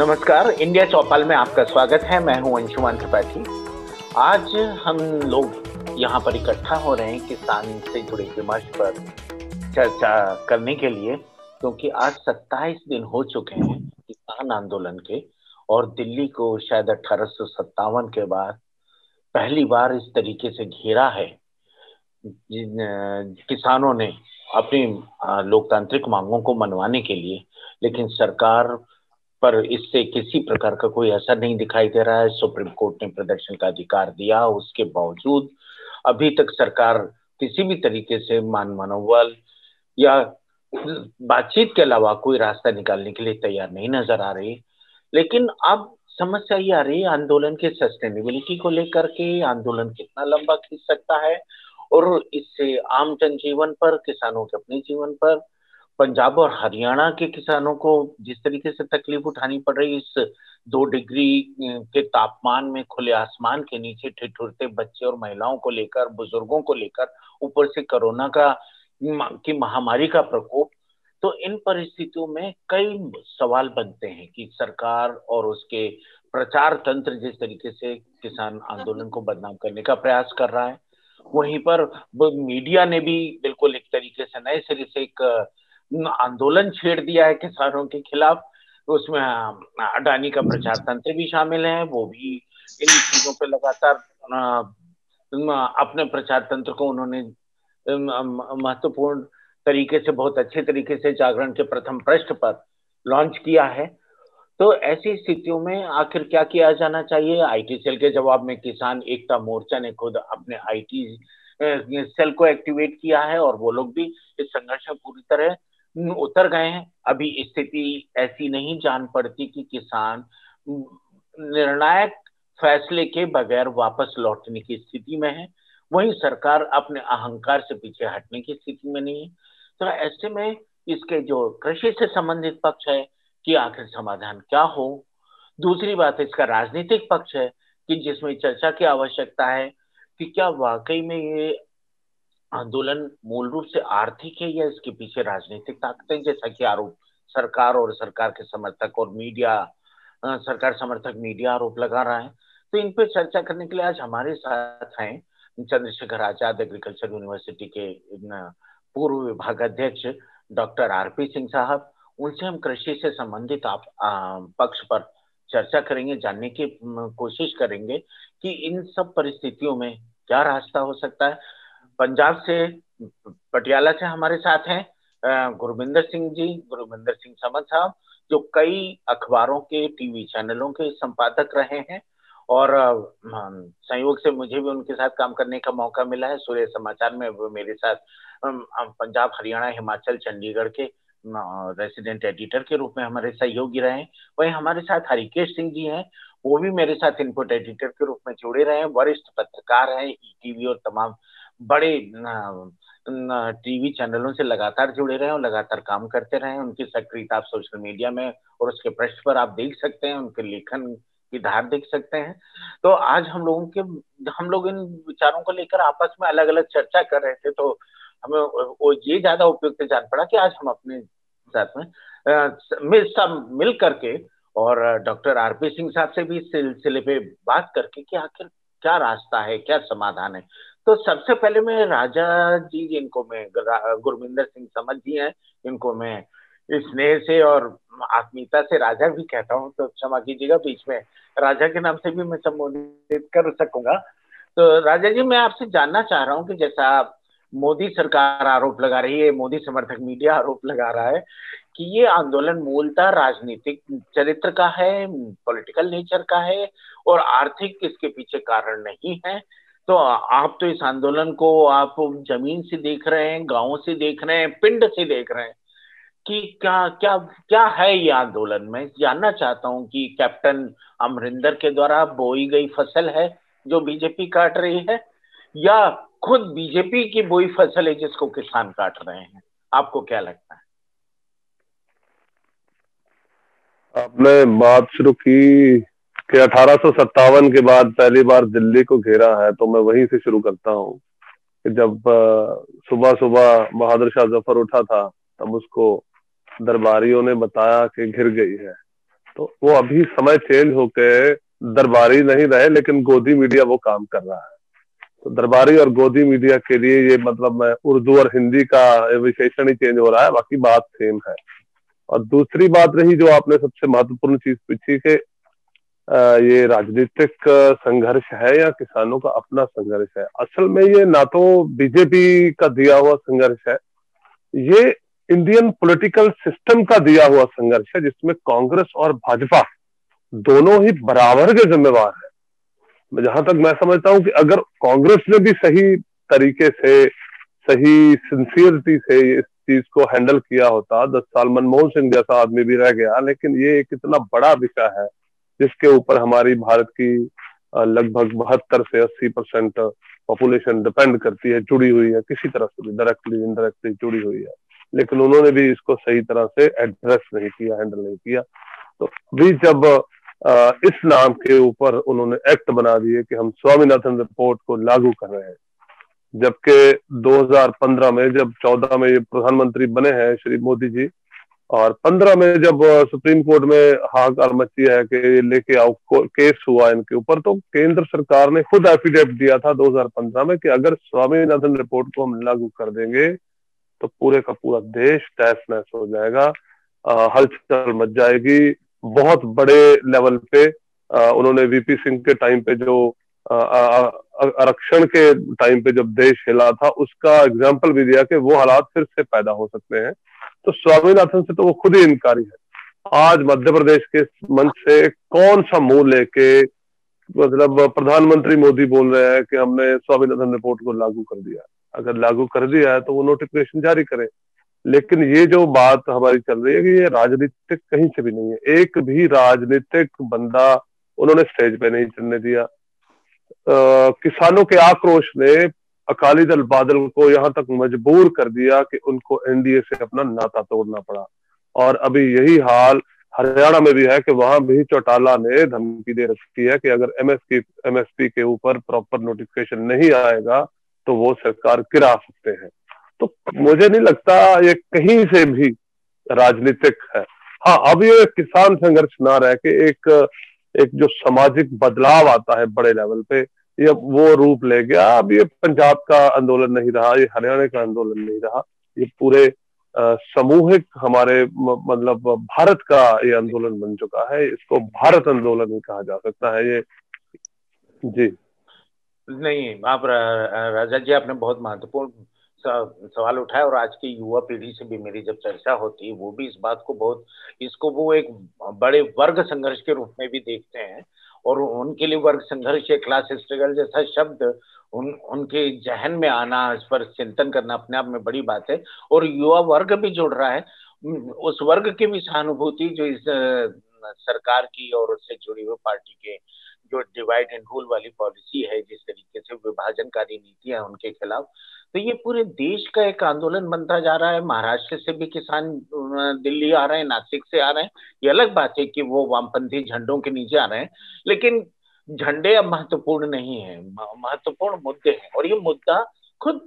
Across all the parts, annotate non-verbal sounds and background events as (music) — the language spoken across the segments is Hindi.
नमस्कार, इंडिया चौपाल में आपका स्वागत है। मैं हूँ अंशुमान त्रिपाठी। आज हम लोग यहाँ पर इकट्ठा हो रहे हैं किसान से जुड़े विमर्श पर चर्चा करने के लिए, क्योंकि आज 27 दिन हो चुके हैं किसान आंदोलन के, और दिल्ली को शायद अठारह के बाद पहली बार इस तरीके से घेरा है। किसानों ने अपनी लोकतांत्रिक मांगों को मनवाने के लिए, लेकिन सरकार पर इससे किसी प्रकार का कोई असर नहीं दिखाई दे रहा है। सुप्रीम कोर्ट ने प्रदर्शन का अधिकार दिया। उसके बावजूद अभी तक सरकार किसी भी तरीके से मान मनोबल या बातचीत के अलावा कोई रास्ता निकालने के लिए तैयार नहीं नज़र आ रही। लेकिन अब समस्या ये आ रही है आंदोलन के सस्टेनेबिलिटी को लेकर के। आंदोलन कितना लंबा खींच सकता है? और इससे आम जनजीवन पर, किसानों के अपने जीवन पर पंजाब और हरियाणा के किसानों को जिस तरीके से तकलीफ़ उठानी पड़ रही, इस दो डिग्री के तापमान में खुले आसमान के नीचे ठिठुरते बच्चे और महिलाओं को लेकर, बुज़ुर्गों को लेकर, ऊपर से कोरोना का की महामारी का प्रकोप तो इन परिस्थितियों में कई सवाल बनते हैं कि सरकार और उसके प्रचार तंत्र जिस तरीके से किसान आंदोलन को बदनाम करने का प्रयास कर रहा है, वहीं पर मीडिया ने भी बिल्कुल एक तरीके से नए सिरे से एक आंदोलन छेड़ दिया है किसानों के खिलाफ। उसमें अडानी का प्रचार तंत्र भी शामिल है, वो भी इन चीज़ों पे लगातार अपने प्रचार तंत्र को उन्होंने महत्वपूर्ण तरीके से, बहुत अच्छे तरीके से जागरण के प्रथम पृष्ठ पर लॉन्च किया है। तो ऐसी स्थितियों में आखिर क्या किया जाना चाहिए? आईटी सेल के जवाब में किसान एकता मोर्चा ने खुद अपने आईटी सेल को एक्टिवेट किया है और वो लोग भी इस संघर्ष में पूरी तरह उतर गए हैं। अभी स्थिति ऐसी नहीं जान पड़ती कि किसान निर्णायक फैसले के बगैर वापस लौटने की स्थिति में है। वहीं सरकार अपने अहंकार से पीछे हटने की स्थिति में नहीं है। तो ऐसे में इसके जो कृषि से संबंधित पक्ष है कि आखिर समाधान क्या हो? दूसरी बात, इसका राजनीतिक पक्ष है कि जिसमें चर्चा की आवश्यकता है कि क्या वाकई में ये आंदोलन मूल रूप से आर्थिक है या इसके पीछे राजनीतिक ताकतें जैसा कि आरोप, सरकार और सरकार के समर्थक और मीडिया सरकार समर्थक मीडिया आरोप लगा रहा है। तो इन पे चर्चा करने के लिए आज हमारे साथ हैं चंद्रशेखर आज़ाद, एग्रीकल्चर यूनिवर्सिटी के पूर्व विभाग अध्यक्ष डॉक्टर आरपी सिंह साहब। उनसे हम कृषि से संबंधित आप पक्ष पर चर्चा करेंगे, जानने की कोशिश करेंगे कि इन सब परिस्थितियों में क्या रास्ता हो सकता है। पंजाब से, पटियाला से हमारे साथ हैं गुरविंदर सिंह जी, गुरविंदर सिंह समझ साहब, जो कई अखबारों के, टीवी चैनलों के संपादक रहे हैं और संयोग से मुझे भी उनके साथ काम करने का मौका मिला है। सूर्य समाचार में वो मेरे साथ पंजाब, हरियाणा, हिमाचल, चंडीगढ़ के रेसिडेंट एडिटर के रूप में हमारे सहयोगी रहे वही हमारे साथ हरिकेश सिंह जी हैं, वो भी मेरे साथ इनपुट एडिटर के रूप में जुड़े रहे वरिष्ठ पत्रकार हैं ईटीवी और तमाम बड़े टीवी चैनलों से लगातार जुड़े रहे और लगातार काम करते रहे। उनकी सक्रियता आप सोशल मीडिया में और उसके पृष्ठ पर आप देख सकते हैं, उनके लेखन की धार देख सकते हैं। तो आज हम लोगों के, हम लोग इन विचारों को लेकर आपस में अलग अलग चर्चा कर रहे थे तो हमें वो ये ज़्यादा उपयुक्त जान पड़ा कि आज हम अपने साथ में मिल, सब मिल करके और डॉक्टर आर पी सिंह साहब से भी इस सिलसिले पे बात करके कि आखिर क्या रास्ता है, क्या समाधान है। तो सबसे पहले मैं राजा जी, जिनको मैं गुरविंदर सिंह समझ जी हैं, इनको मैं स्नेह से और आत्मीयता से राजा भी कहता हूँ तो क्षमा कीजिएगा बीच में। राजा के नाम से भी मैं संबोधित कर सकूँगा। तो राजा जी, मैं आपसे जानना चाह रहा हूँ कि जैसा मोदी सरकार आरोप लगा रही है, मोदी समर्थक मीडिया आरोप लगा रहा है, कि ये आंदोलन मूलतः राजनीतिक चरित्र का है, पॉलिटिकल नेचर का है, और आर्थिक इसके पीछे कारण नहीं है। तो आप तो इस आंदोलन को आप ज़मीन से देख रहे हैं, गाँव से देख रहे हैं, पिंड से देख रहे हैं कि क्या क्या क्या है ये आंदोलन? मैं जानना चाहता हूँ कि कैप्टन अमरिंदर के द्वारा बोई गई फ़सल है जो बीजेपी काट रही है, या खुद बीजेपी की बोई फ़सल है जिसको किसान काट रहे हैं? आपको क्या लगता है? आपने बात शुरू की कि अठारह के बाद पहली बार दिल्ली को घेरा है तो मैं वहीं से शुरू करता हूँ। जब सुबह सुबह बहादुर शाह ज़फ़र उठा था, तब उसको दरबारियों ने बताया कि घिर गई है। तो वो अभी समय चेंज होके दरबारी नहीं रहे, लेकिन गोदी मीडिया वो काम कर रहा है। तो दरबारी और गोदी मीडिया के लिए ये मतलब मैं उर्दू और हिंदी का विशेषण ही चेंज हो रहा है, बाकी बात सेम है। और दूसरी बात रही जो आपने सबसे महत्वपूर्ण चीज़ पूछी कि ये राजनीतिक संघर्ष है या किसानों का अपना संघर्ष है? असल में ये ना तो बीजेपी का दिया हुआ संघर्ष है, ये इंडियन पॉलिटिकल सिस्टम का दिया हुआ संघर्ष है, जिसमें कांग्रेस और भाजपा दोनों ही बराबर के जिम्मेवार है। जहाँ तक मैं समझता हूँ कि अगर कांग्रेस ने भी सही तरीके से, सही सिंसियरिटी से इस चीज़ को हैंडल किया होता, दस साल मनमोहन सिंह जैसा आदमी भी रह गया, लेकिन ये एक इतना बड़ा विषय है जिसके ऊपर हमारी भारत की लगभग बहत्तर से अस्सी परसेंट पॉपुलेशन डिपेंड करती है, जुड़ी हुई है, किसी तरह से भी डायरेक्टली इनडायरेक्टली जुड़ी हुई है। लेकिन उन्होंने भी इसको सही तरह से एड्रेस नहीं किया हैंडल नहीं किया। तो भी जब इस नाम के ऊपर उन्होंने एक्ट बना दिए कि हम स्वामीनाथन रिपोर्ट को लागू कर रहे हैं, जबकि 2015 में, जब 14 में ये प्रधानमंत्री बने हैं, श्री मोदी जी और 15 में जब सुप्रीम कोर्ट में हाहाकार मची है कि लेके आओ केस हुआ इनके ऊपर तो केंद्र सरकार ने खुद एफिडेविट दिया था 2015 में कि अगर स्वामीनाथन रिपोर्ट को हम लागू कर देंगे तो पूरे का पूरा देश टैस नैस हो जाएगा। हलचल मच जाएगी। बहुत बड़े लेवल पे आ, उन्होंने वीपी सिंह के टाइम पे जो आरक्षण के टाइम पे जब देश हिला था उसका एग्ज़ाम्पल भी दिया कि वो हालात फिर से पैदा हो सकते हैं। तो स्वामीनाथन से तो वो खुद ही इनकारी है। आज मध्य प्रदेश के मंच से कौन सा मुँह लेके मतलब प्रधानमंत्री मोदी बोल रहे हैं कि हमने स्वामीनाथन रिपोर्ट को लागू कर दिया अगर लागू कर दिया है तो वो नोटिफिकेशन जारी करें। लेकिन ये जो बात हमारी चल रही है कि ये राजनीतिक कहीं से भी नहीं है। एक भी राजनीतिक बंदा उन्होंने स्टेज पे नहीं चलने दिया। आ, किसानों के आक्रोश ने अकाली दल बादल को यहाँ तक मजबूर कर दिया कि उनको एनडीए से अपना नाता तोड़ना पड़ा। और अभी यही हाल हरियाणा में भी है कि वहाँ भी चौटाला ने धमकी दे रखी है कि अगर एमएसपी एमएसपी के ऊपर प्रॉपर नोटिफिकेशन नहीं आएगा तो वो सरकार गिरा सकते हैं। तो मुझे नहीं लगता ये कहीं से भी राजनीतिक है। हाँ अब ये किसान संघर्ष ना रह के एक एक जो सामाजिक बदलाव आता है बड़े लेवल पे ये वो रूप ले गया। अब ये पंजाब का आंदोलन नहीं रहा, ये हरियाणा का आंदोलन नहीं रहा। ये पूरे समूहिक हमारे मतलब भारत का ये आंदोलन बन चुका है। इसको भारत आंदोलन भी कहा जा सकता है। ये, जी। नहीं, आप राजा जी, आपने बहुत महत्वपूर्ण सवाल उठाया और आज की युवा पीढ़ी से भी मेरी जब चर्चा होती है, वो भी इस बात को बहुत, इसको वो एक बड़े वर्ग संघर्ष के रूप में भी देखते हैं। और उनके लिए वर्ग संघर्ष क्लास स्ट्रगल जैसा शब्द उन, उनके जहन में आना इस पर चिंतन करना अपने आप में बड़ी बात है। और युवा वर्ग भी जुड़ रहा है। उस वर्ग की भी सहानुभूति जो इस सरकार की और उससे जुड़ी हुई पार्टी के जो डिवाइड एंड रूल वाली पॉलिसी है, जिस तरीके से विभाजनकारी नीति है उनके खिलाफ तो ये पूरे देश का एक आंदोलन बनता जा रहा है। महाराष्ट्र से भी किसान दिल्ली आ रहे हैं, नासिक से आ रहे हैं। ये अलग बात है कि वो वामपंथी झंडों के नीचे आ रहे हैं। लेकिन झंडे अब महत्वपूर्ण नहीं है। महत्वपूर्ण मुद्दे हैं। और ये मुद्दा खुद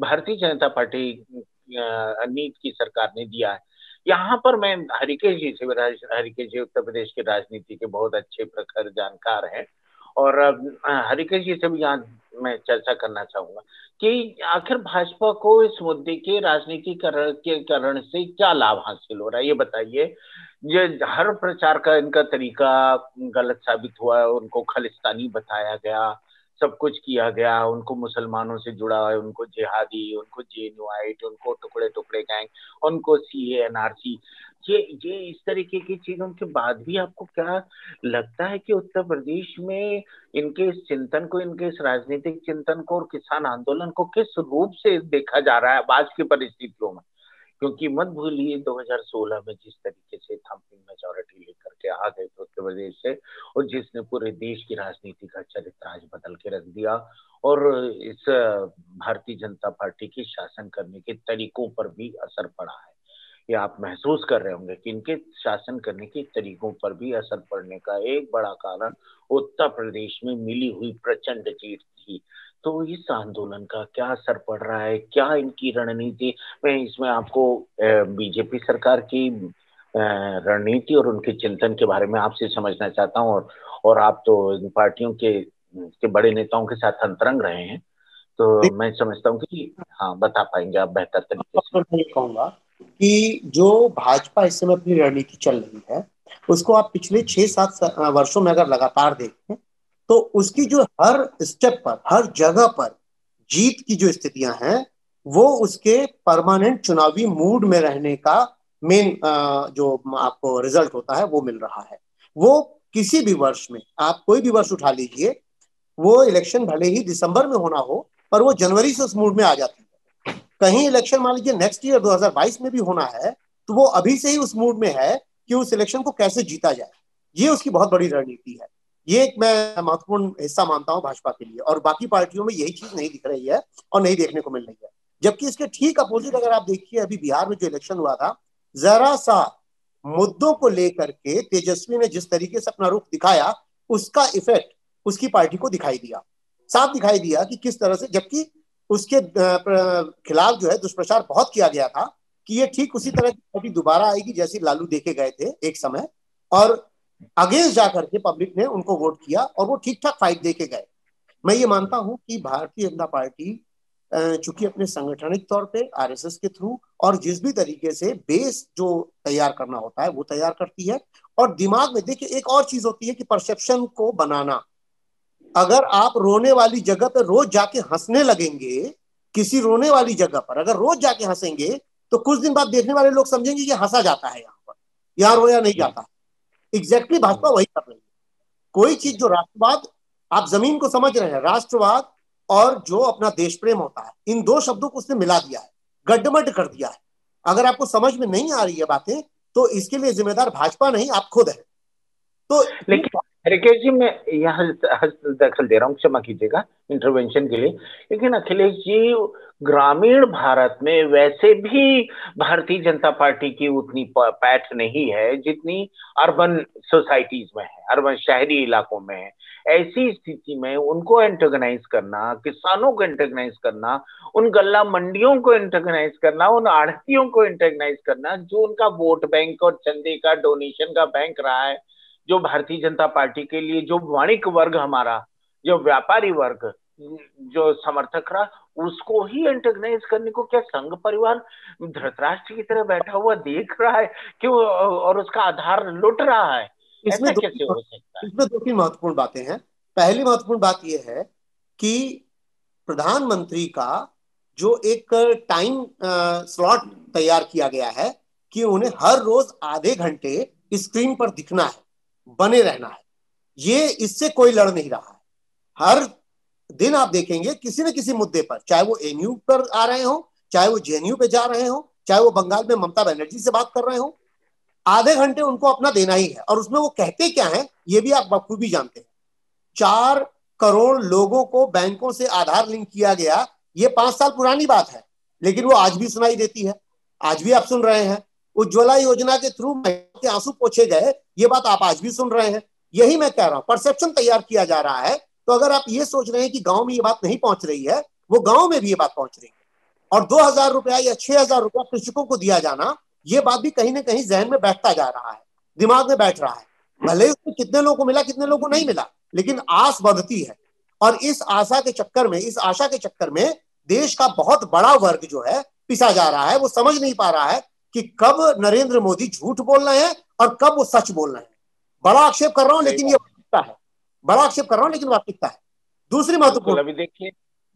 भारतीय जनता पार्टी नीति की सरकार ने दिया है। यहाँ पर मैं हरिकेश जी से हरिकेश जी उत्तर प्रदेश के राजनीति के बहुत अच्छे प्रखर जानकार हैं। और हरिकेश जी से भी यहाँ मैं चर्चा करना चाहूँगा कि आखिर भाजपा को इस मुद्दे के राजनीतिकरण के कारण से क्या लाभ हासिल हो रहा है, ये बताइए। ये हर प्रचार का इनका तरीका गलत साबित हुआ है, उनको खालिस्तानी बताया गया, सब कुछ किया गया, उनको मुसलमानों से जुड़ा है, उनको जिहादी, उनको जे उनको टुकड़े टुकड़े गैंग, उनको सी एनआरसी ये ये इस तरीके की चीज़ों के बाद भी आपको क्या लगता है कि उत्तर प्रदेश में इनके इस चिंतन को, इनके इस राजनीतिक चिंतन को और किसान आंदोलन को किस रूप से देखा जा रहा है आज की परिस्थितियों में? क्योंकि मत भूलिए 2016 में जिस तरीके से थम्पिंग मेजोरिटी लेकर के आ गए थे उत्तर प्रदेश से और जिसने पूरे देश की राजनीति का चरित्र आज बदल के रख दिया और इस भारतीय जनता पार्टी के शासन करने के तरीकों पर भी असर पड़ा है। ये आप महसूस कर रहे होंगे कि इनके शासन करने के तरीकों पर भी असर पड़ने का एक बड़ा कारण उत्तर प्रदेश में मिली हुई प्रचंड जीत थी। तो इस आंदोलन का क्या असर पड़ रहा है? क्या इनकी रणनीति मैं इसमें आपको बीजेपी सरकार की रणनीति और उनके चिंतन के बारे में आपसे समझना चाहता हूँ और और आप तो इन पार्टियों के, के बड़े नेताओं के साथ अंतरंग रहे हैं। तो मैं समझता हूँ कि हाँ बता पाएँगे आप बेहतर तरीके से। मैं कहूँगा कि जो भाजपा इस समय अपनी रणनीति चल रही है, उसको आप पिछले छह सात वर्षों में अगर लगातार देखें तो उसकी जो हर स्टेप पर, हर जगह पर जीत की जो स्थितियाँ हैं, वो उसके परमानेंट चुनावी मूड में रहने का मेन जो आपको रिज़ल्ट होता है, वो मिल रहा है। वो किसी भी वर्ष में, आप कोई भी वर्ष उठा लीजिए, वो इलेक्शन भले ही दिसंबर में होना हो, पर वो जनवरी से उस मूड में आ जाती है। कहीं इलेक्शन मान लीजिए नेक्स्ट ईयर 2022 में भी होना है तो वो अभी से ही उस मूड में है कि उस इलेक्शन को कैसे जीता जाए। ये उसकी बहुत बड़ी रणनीति है। ये एक मैं महत्वपूर्ण हिस्सा मानता हूँ भाजपा के लिए, और बाकी पार्टियों में यही चीज़ नहीं दिख रही है और नहीं देखने को मिल रही है। जबकि इसके ठीक अपोजिट अगर आप देखिए, अभी बिहार में जो इलेक्शन हुआ था, जरा सा मुद्दों को लेकर के तेजस्वी ने जिस तरीके से अपना रुख दिखाया, उसका इफ़ेक्ट उसकी पार्टी को दिखाई दिया। साफ़ दिखाई दिया कि किस तरह से, जबकि उसके खिलाफ जो है दुष्प्रचार बहुत किया गया था कि ये ठीक उसी तरह की पार्टी दोबारा आएगी जैसी लालू देखे गए थे एक समय। और अगेंस्ट जाकर के पब्लिक ने उनको वोट किया और वो ठीक ठाक फाइट देके गए। मैं ये मानता हूँ कि भारतीय जनता पार्टी चूँकि अपने संगठनिक तौर पे, आरएसएस के थ्रू और जिस भी तरीके से बेस जो तैयार करना होता है वो तैयार करती है। और दिमाग में देखिए एक और चीज़ होती है कि परसेप्शन को बनाना। अगर आप रोने वाली जगह पर रोज जाके हंसने लगेंगे, किसी रोने वाली जगह पर, अगर रोज जाके हंसेंगे तो कुछ दिन बाद देखने वाले लोग समझेंगे कि हंसा जाता है यहाँ पर यहाँ रोया नहीं जाता। एग्जैक्टली भाजपा वही कर रही है। कोई चीज़ जो राष्ट्रवाद, आप ज़मीन को समझ रहे हैं, राष्ट्रवाद और जो अपना देश प्रेम होता है, इन दो शब्दों को उसने मिला दिया है गड्ढमड कर दिया है। अगर आपको समझ में नहीं आ रही है बातें तो इसके लिए जिम्मेदार भाजपा नहीं, आप खुद है। तो लेकिन रिकेश जी, मैं यहाँ दखल दे रहा हूँ, क्षमा कीजिएगा इंटरवेंशन के लिए। लेकिन अखिलेश जी, ग्रामीण भारत में वैसे भी भारतीय जनता पार्टी की उतनी पैठ नहीं है, जितनी अर्बन सोसाइटीज में है अर्बन शहरी इलाकों में है। ऐसी स्थिति में उनको एंटेगनाइज करना, किसानों को एंटेगनाइज करना, उन गल्ला मंडियों को एंटेगनाइज करना, उन आढ़तियों को एंटेगनाइज करना, जो उनका वोट बैंक और चंदे का डोनेशन का बैंक रहा है जो भारतीय जनता पार्टी के लिए जो वाणिक वर्ग हमारा जो व्यापारी वर्ग जो समर्थक रहा उसको ही एंटेगनाइज करने को क्या संघ परिवार धृतराष्ट्र की तरह बैठा हुआ देख रहा है? क्यों? और उसका आधार लुट रहा है? इसमें दो कैसे हो सकता है? इसमें दो तीन महत्वपूर्ण बातें हैं। पहली महत्वपूर्ण बात यह है कि प्रधानमंत्री का जो एक टाइम स्लॉट तैयार किया गया है कि उन्हें हर रोज आधे घंटे स्क्रीन पर दिखना है। बने रहना है। ये इससे कोई लड़ नहीं रहा है। हर दिन आप देखेंगे किसी न किसी मुद्दे पर, चाहे वो एनयू पर आ रहे हो, चाहे वो जेएनयू पे जा रहे हो, चाहे वो बंगाल में ममता बनर्जी से बात कर रहे हो, आधे घंटे उनको अपना देना ही है और उसमें वो कहते क्या है, ये भी आप बखूबी जानते हैं। चार करोड़ लोगों को बैंकों से आधार लिंक किया गया, ये पाँच साल पुरानी बात है, लेकिन वो आज भी सुनाई देती है। आज भी आप सुन रहे हैं। उज्ज्वला योजना के थ्रू के आँसू पोछे गए, ये बात आप आज भी सुन रहे हैं। यही मैं कह रहा हूँ परसेप्शन तैयार किया जा रहा है। तो अगर आप ये सोच रहे हैं कि गाँव में ये बात नहीं पहुँच रही है, वो गाँव में भी ये बात पहुँच रही है। और दो हज़ार रुपया या छह हज़ार रुपया कृषकों को दिया जाना, ये बात भी कहीं ना कहीं जहन में बैठता जा रहा है, दिमाग में बैठ रहा है। भले उसमें कितने लोगों को मिला, कितने लोगों को नहीं मिला, लेकिन आस बढ़ती है। और इस आशा के चक्कर में, इस आशा के चक्कर में देश का बहुत बड़ा वर्ग जो है पिसा जा रहा है, वो समझ नहीं पा रहा है कि कब नरेंद्र मोदी झूठ बोल रहे हैं और कब वो सच बोल रहे हैं। बड़ा आक्षेप कर रहा हूँ लेकिन ये वास्तविकता है। बड़ा आक्षेप कर रहा हूँ लेकिन वास्तविकता है। दूसरी महत्वपूर्ण देखिए।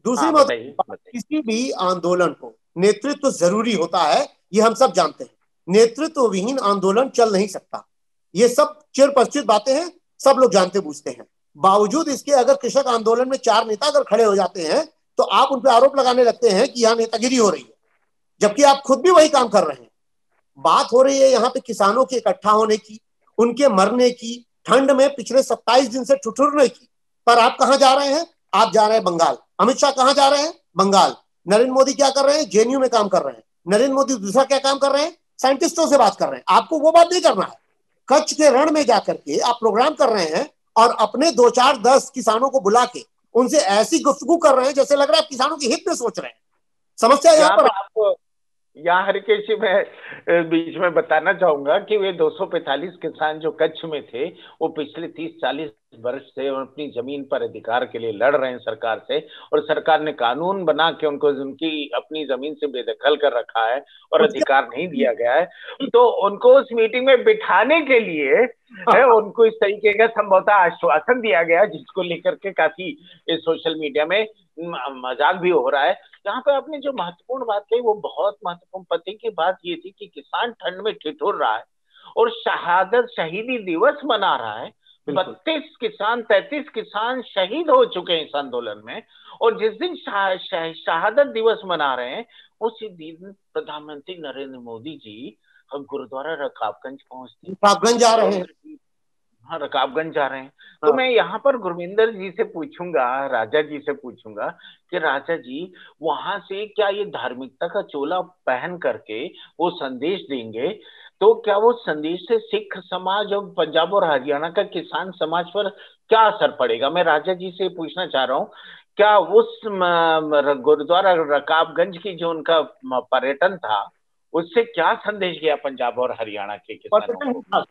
दूसरी हाँ, महत्वपूर्ण किसी भी आंदोलन को नेतृत्व ज़रूरी होता है ये हम सब जानते हैं। नेतृत्व विहीन आंदोलन चल नहीं सकता। ये सब चिर परिचित बातें हैं सब लोग जानते बूझते हैं। बावजूद इसके अगर कृषक आंदोलन में चार नेता अगर खड़े हो जाते हैं तो आप उन पर आरोप लगाने लगते हैं कि यहाँ नेतागिरी हो रही है जबकि आप खुद भी वही काम कर रहे हैं। बात हो रही है यहाँ पे किसानों के इकट्ठा होने की उनके मरने की ठंड में पिछले सत्ताईस दिन से ठुठुरने की। पर आप कहा जा रहे हैं? आप जा रहे हैं बंगाल। अमित शाह कहाँ जा रहे हैं? बंगाल। नरेंद्र मोदी क्या कर रहे हैं? जेएनयू में काम कर रहे हैं। नरेंद्र मोदी दूसरा क्या काम कर रहे हैं? साइंटिस्टों से बात कर रहे हैं। आपको वो बात नहीं करना है। कच्छ के रण में जाकर के आप प्रोग्राम कर रहे हैं और अपने दो चार दस किसानों को बुला के उनसे ऐसी गुफ्तगु कर रहे हैं जैसे लग रहा है आप किसानों के हित में सोच रहे हैं। समस्या यहाँ पर आपको यहाँ हरिकेश जी मैं बीच में बताना चाहूँगा कि वे 245 किसान जो कच्छ में थे, वो पिछले 30-40 वर्ष से अपनी ज़मीन पर अधिकार के लिए लड़ रहे हैं सरकार से और सरकार ने कानून बना के उनको उनकी अपनी ज़मीन से बेदखल कर रखा है और अधिकार नहीं दिया गया है। तो उनको उस मीटिंग में बिठाने के लिए है उनको इस तरीके का संभवतः आश्वासन दिया गया जिसको लेकर के काफ़ी सोशल मीडिया में मज़ाक भी हो रहा है। यहाँ पे आपने जो महत्वपूर्ण बात कही वो बहुत महत्वपूर्ण पति की बात ये थी कि किसान ठंड में ठिठुर रहा है और शहादत शहीदी दिवस मना रहा है। बत्तीस किसान तैतीस किसान शहीद हो चुके हैं इस आंदोलन में और जिस दिन शहादत दिवस मना रहे हैं उसी दिन प्रधानमंत्री नरेंद्र मोदी जी हम गुरुद्वारा रकाबगंज पहुँचते रकाबगंज जा रहे हैं हाँ रकाबगंज जा रहे हैं हाँ। तो। मैं यहाँ पर गुरविंदर जी से पूछूँगा राजा जी से पूछूँगा कि राजा जी वहाँ से क्या ये धार्मिकता का चोला पहन करके वो संदेश देंगे तो क्या वो संदेश से सिख समाज और पंजाब और हरियाणा का किसान समाज पर क्या असर पड़ेगा? मैं राजा जी से पूछना चाह रहा हूँ क्या उस गुरुद्वारा रकाबगंज की जो उनका पर्यटन था उससे क्या संदेश गया पंजाब और हरियाणा के किसानों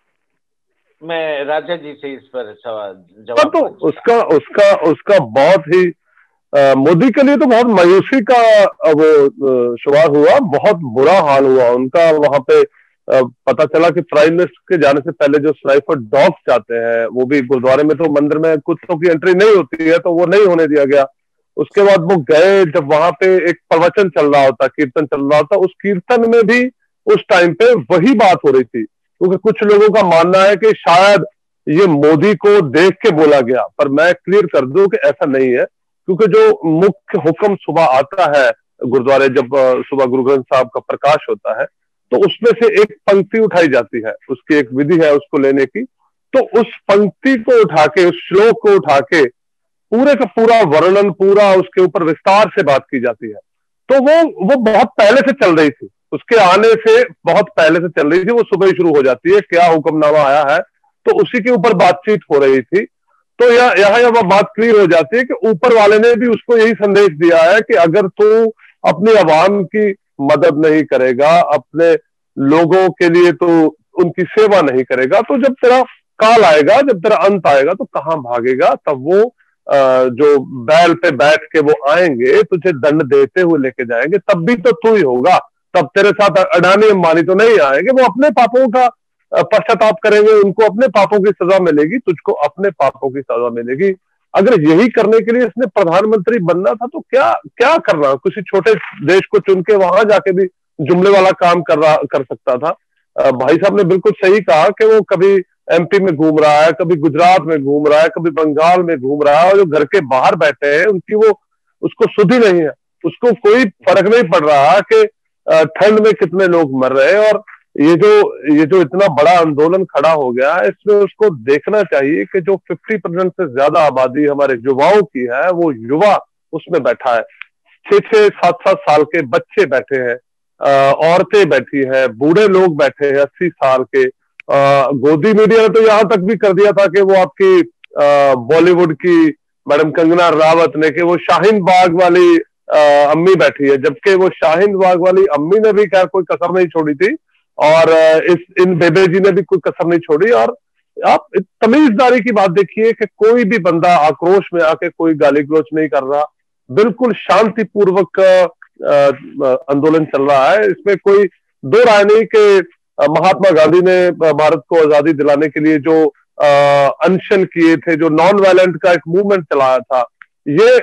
मैं राजा जी से इस पर सवाल जवाब तो उसका उसका उसका बहुत ही मोदी के लिए तो बहुत मायूसी का वो शुरुआत हुआ बहुत बुरा हाल हुआ। उनका वहाँ पे पता चला कि प्राइम मिनिस्टर के जाने से पहले जो स्नाइपर डॉग्स जाते हैं, वो भी गुरुद्वारे में तो मंदिर में कुत्तों की एंट्री नहीं होती है तो वो नहीं होने दिया गया। उसके बाद वो गए, जब वहाँ पे एक प्रवचन चल रहा होता, कीर्तन चल रहा होता, उस कीर्तन में भी उस टाइम पे वही बात हो रही थी। क्योंकि कुछ लोगों का मानना है कि शायद ये मोदी को देख के बोला गया, पर मैं क्लियर कर दूँ कि ऐसा नहीं है। क्योंकि जो मुख्य हुक्म सुबह आता है, गुरुद्वारे जब सुबह गुरु ग्रंथ साहब का प्रकाश होता है तो उसमें से एक पंक्ति उठाई जाती है, उसकी एक विधि है उसको लेने की। तो उस पंक्ति को उठा के उस श्लोक को उठा के पूरे का पूरा वर्णन, पूरा उसके ऊपर विस्तार से बात की जाती है। तो वो वो बहुत पहले से चल रही थी। उसके आने से बहुत पहले से चल रही थी, वो सुबह ही शुरू हो जाती है, क्या हुक्मनामा आया है तो उसी के ऊपर बातचीत हो रही थी। तो यह यहाँ यह बात क्लियर हो जाती है कि ऊपर वाले ने भी उसको यही संदेश दिया है कि अगर तू अपनी आवाम की मदद नहीं करेगा, अपने लोगों के लिए तो उनकी सेवा नहीं करेगा तो जब तेरा काल आएगा, जब तेरा अंत आएगा तो कहाँ भागेगा? तब वो जो बैल पे बैठ के वो आएँगे, तुझे दंड देते हुए लेके जाएँगे, तब भी तो तू ही होगा। तब तेरे साथ अडानी अंबानी तो नहीं आएँगे, वो अपने पापों का पश्चाताप करेंगे, उनको अपने पापों की सजा मिलेगी, तुझको अपने पापों की सजा मिलेगी। अगर यही करने के लिए इसने प्रधानमंत्री बनना था तो क्या क्या कर रहा? किसी छोटे देश को चुन के वहाँ जाके भी जुमले वाला काम कर रहा, कर सकता था। भाई साहब ने बिल्कुल सही कहा कि वो कभी एमपी में घूम रहा है, कभी गुजरात में घूम रहा है, कभी बंगाल में घूम रहा है, और जो घर के बाहर बैठे हैं, उनकी वो, उसको सुधी नहीं है। उसको कोई फ़र्क नहीं पड़ रहा कि ठंड में कितने लोग मर रहे हैं, और ये जो ये जो इतना बड़ा आंदोलन खड़ा हो गया है इसमें उसको देखना चाहिए कि जो 50 परसेंट से ज़्यादा आबादी हमारे युवाओं की है वो युवा उसमें बैठा है। छह छह सात सात साल के बच्चे बैठे हैं औरतें बैठी है बूढ़े लोग बैठे हैं अस्सी साल के। गोदी मीडिया ने तो यहाँ तक भी कर दिया था कि वो आपकी बॉलीवुड की मैडम कंगना रावत ने कि वो शाहीन बाग वाली आ, अम्मी बैठी है जबकि वो शाहीन बाग वाली अम्मी ने भी क्या कोई कसर नहीं छोड़ी थी। और इस, इन बेबे जी ने भी कोई कसर नहीं छोड़ी और आप तमीजदारी की बात देखिए कि कोई भी बंदा आक्रोश में आके कोई गाली गलोच नहीं कर रहा। बिल्कुल शांतिपूर्वक आंदोलन चल रहा है। इसमें कोई, दो राय नहीं कि महात्मा गांधी ने भारत को आज़ादी दिलाने के लिए जो अनशन किए थे, जो नॉन वायलेंट का एक मूवमेंट चलाया था, ये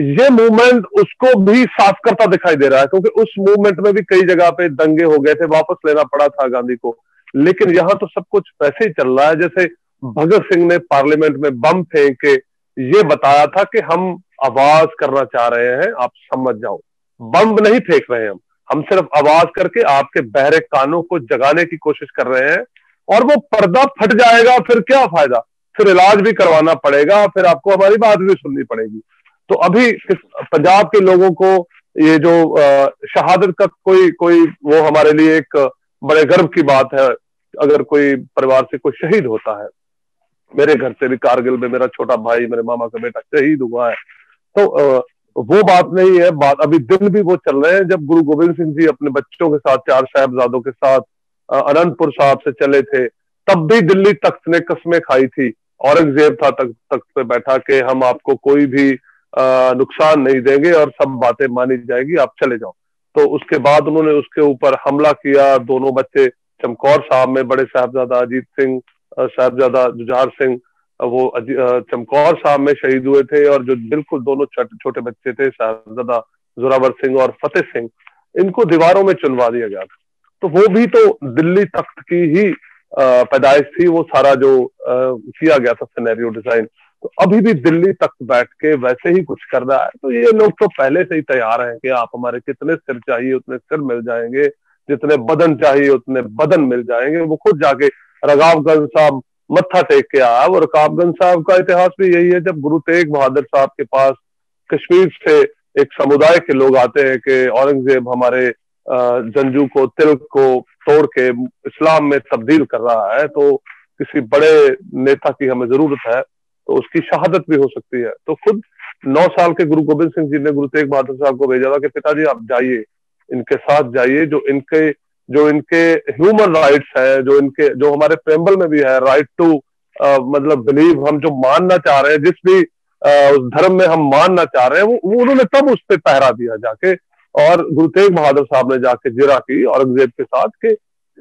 ये मूवमेंट उसको भी साफ़ करता दिखाई दे रहा है, क्योंकि उस मूवमेंट में भी कई जगह पे दंगे हो गए थे, वापस लेना पड़ा था गांधी को। लेकिन यहाँ तो सब कुछ वैसे ही चल रहा है, जैसे भगत सिंह ने पार्लियामेंट में बम फेंक के ये बताया था कि हम आवाज़ करना चाह रहे हैं, आप समझ जाओ। बम नहीं फेंक रहे हैं हम। हम सिर्फ़ आवाज़ करके आपके बहरे कानों को जगाने की कोशिश कर रहे हैं, और वो पर्दा फट जाएगा, फिर क्या फ़ायदा? फिर इलाज भी करवाना पड़ेगा, फिर आपको हमारी बात भी सुननी पड़ेगी। तो अभी पंजाब के लोगों को ये जो शहादत का कोई कोई वो हमारे लिए एक बड़े गर्व की बात है, अगर कोई परिवार से कोई शहीद होता है। मेरे घर से भी कारगिल में मेरा छोटा भाई, मेरे मामा का बेटा शहीद हुआ है। तो वो बात नहीं है, बात अभी दिन भी वो चल रहे हैं, जब गुरु गोविंद सिंह जी अपने बच्चों के साथ, चार साहबजादों के साथ अनंतपुर साहब से चले थे, तब भी दिल्ली तख्त ने कस्में खाई थी, औरंगज़ेब था तख्त पे बैठा के हम आपको कोई भी नुकसान नहीं देंगे और सब बातें मानी जाएगी, आप चले जाओ। तो उसके बाद उन्होंने उसके ऊपर हमला किया, दोनों बच्चे, चमकौर साहब में बड़े साहबजादा अजीत सिंह साहबजादा जुझार सिंह, वो चमकौर साहब में शहीद हुए थे और जो बिल्कुल दोनों छोटे बच्चे थे, साहबजादा जोरावर सिंह और फतेह सिंह, इनको दीवारों में चुनवा दिया गया था। तो वो भी तो दिल्ली तख्त की ही पैदाइश थी, वो सारा जो किया गया था सिनेरियो डिज़ाइन तो अभी भी दिल्ली तक बैठ के वैसे ही कुछ कर रहा है। तो ये लोग तो पहले से ही तैयार हैं कि आप हमारे कितने सिर चाहिए, उतने सिर मिल जाएँगे, जितने बदन चाहिए, उतने बदन मिल जाएँगे। वो खुद जाके रगावगंज साहब मत्था टेक के आया। और रकाबगंज साहब का इतिहास भी यही है, जब गुरु तेग बहादुर साहब के पास कश्मीर से एक समुदाय के लोग आते हैं कि औरंगज़ेब हमारे जंजू को तिल को तोड़ के इस्लाम में तब्दील कर रहा है तो किसी बड़े नेता की हमें ज़रूरत है। तो उसकी शहादत भी हो सकती है। तो खुद नौ साल के गुरु गोबिंद सिंह जी ने गुरु तेग बहादुर साहब को भेजा था कि पिताजी आप जाइए इनके साथ जाइए जो इनके जो इनके ह्यूमन राइट्स है जो इनके जो हमारे प्रेम्बल में भी है राइट टू मतलब बिलीव हम जो मानना चाह रहे हैं जिस भी आ, उस धर्म में हम मानना चाह रहे हैं वो, वो उन्होंने तब उस पर पहरा दिया जाके और गुरु तेग बहादुर साहब ने जाके जिरा की औरंगज़ेब के साथ के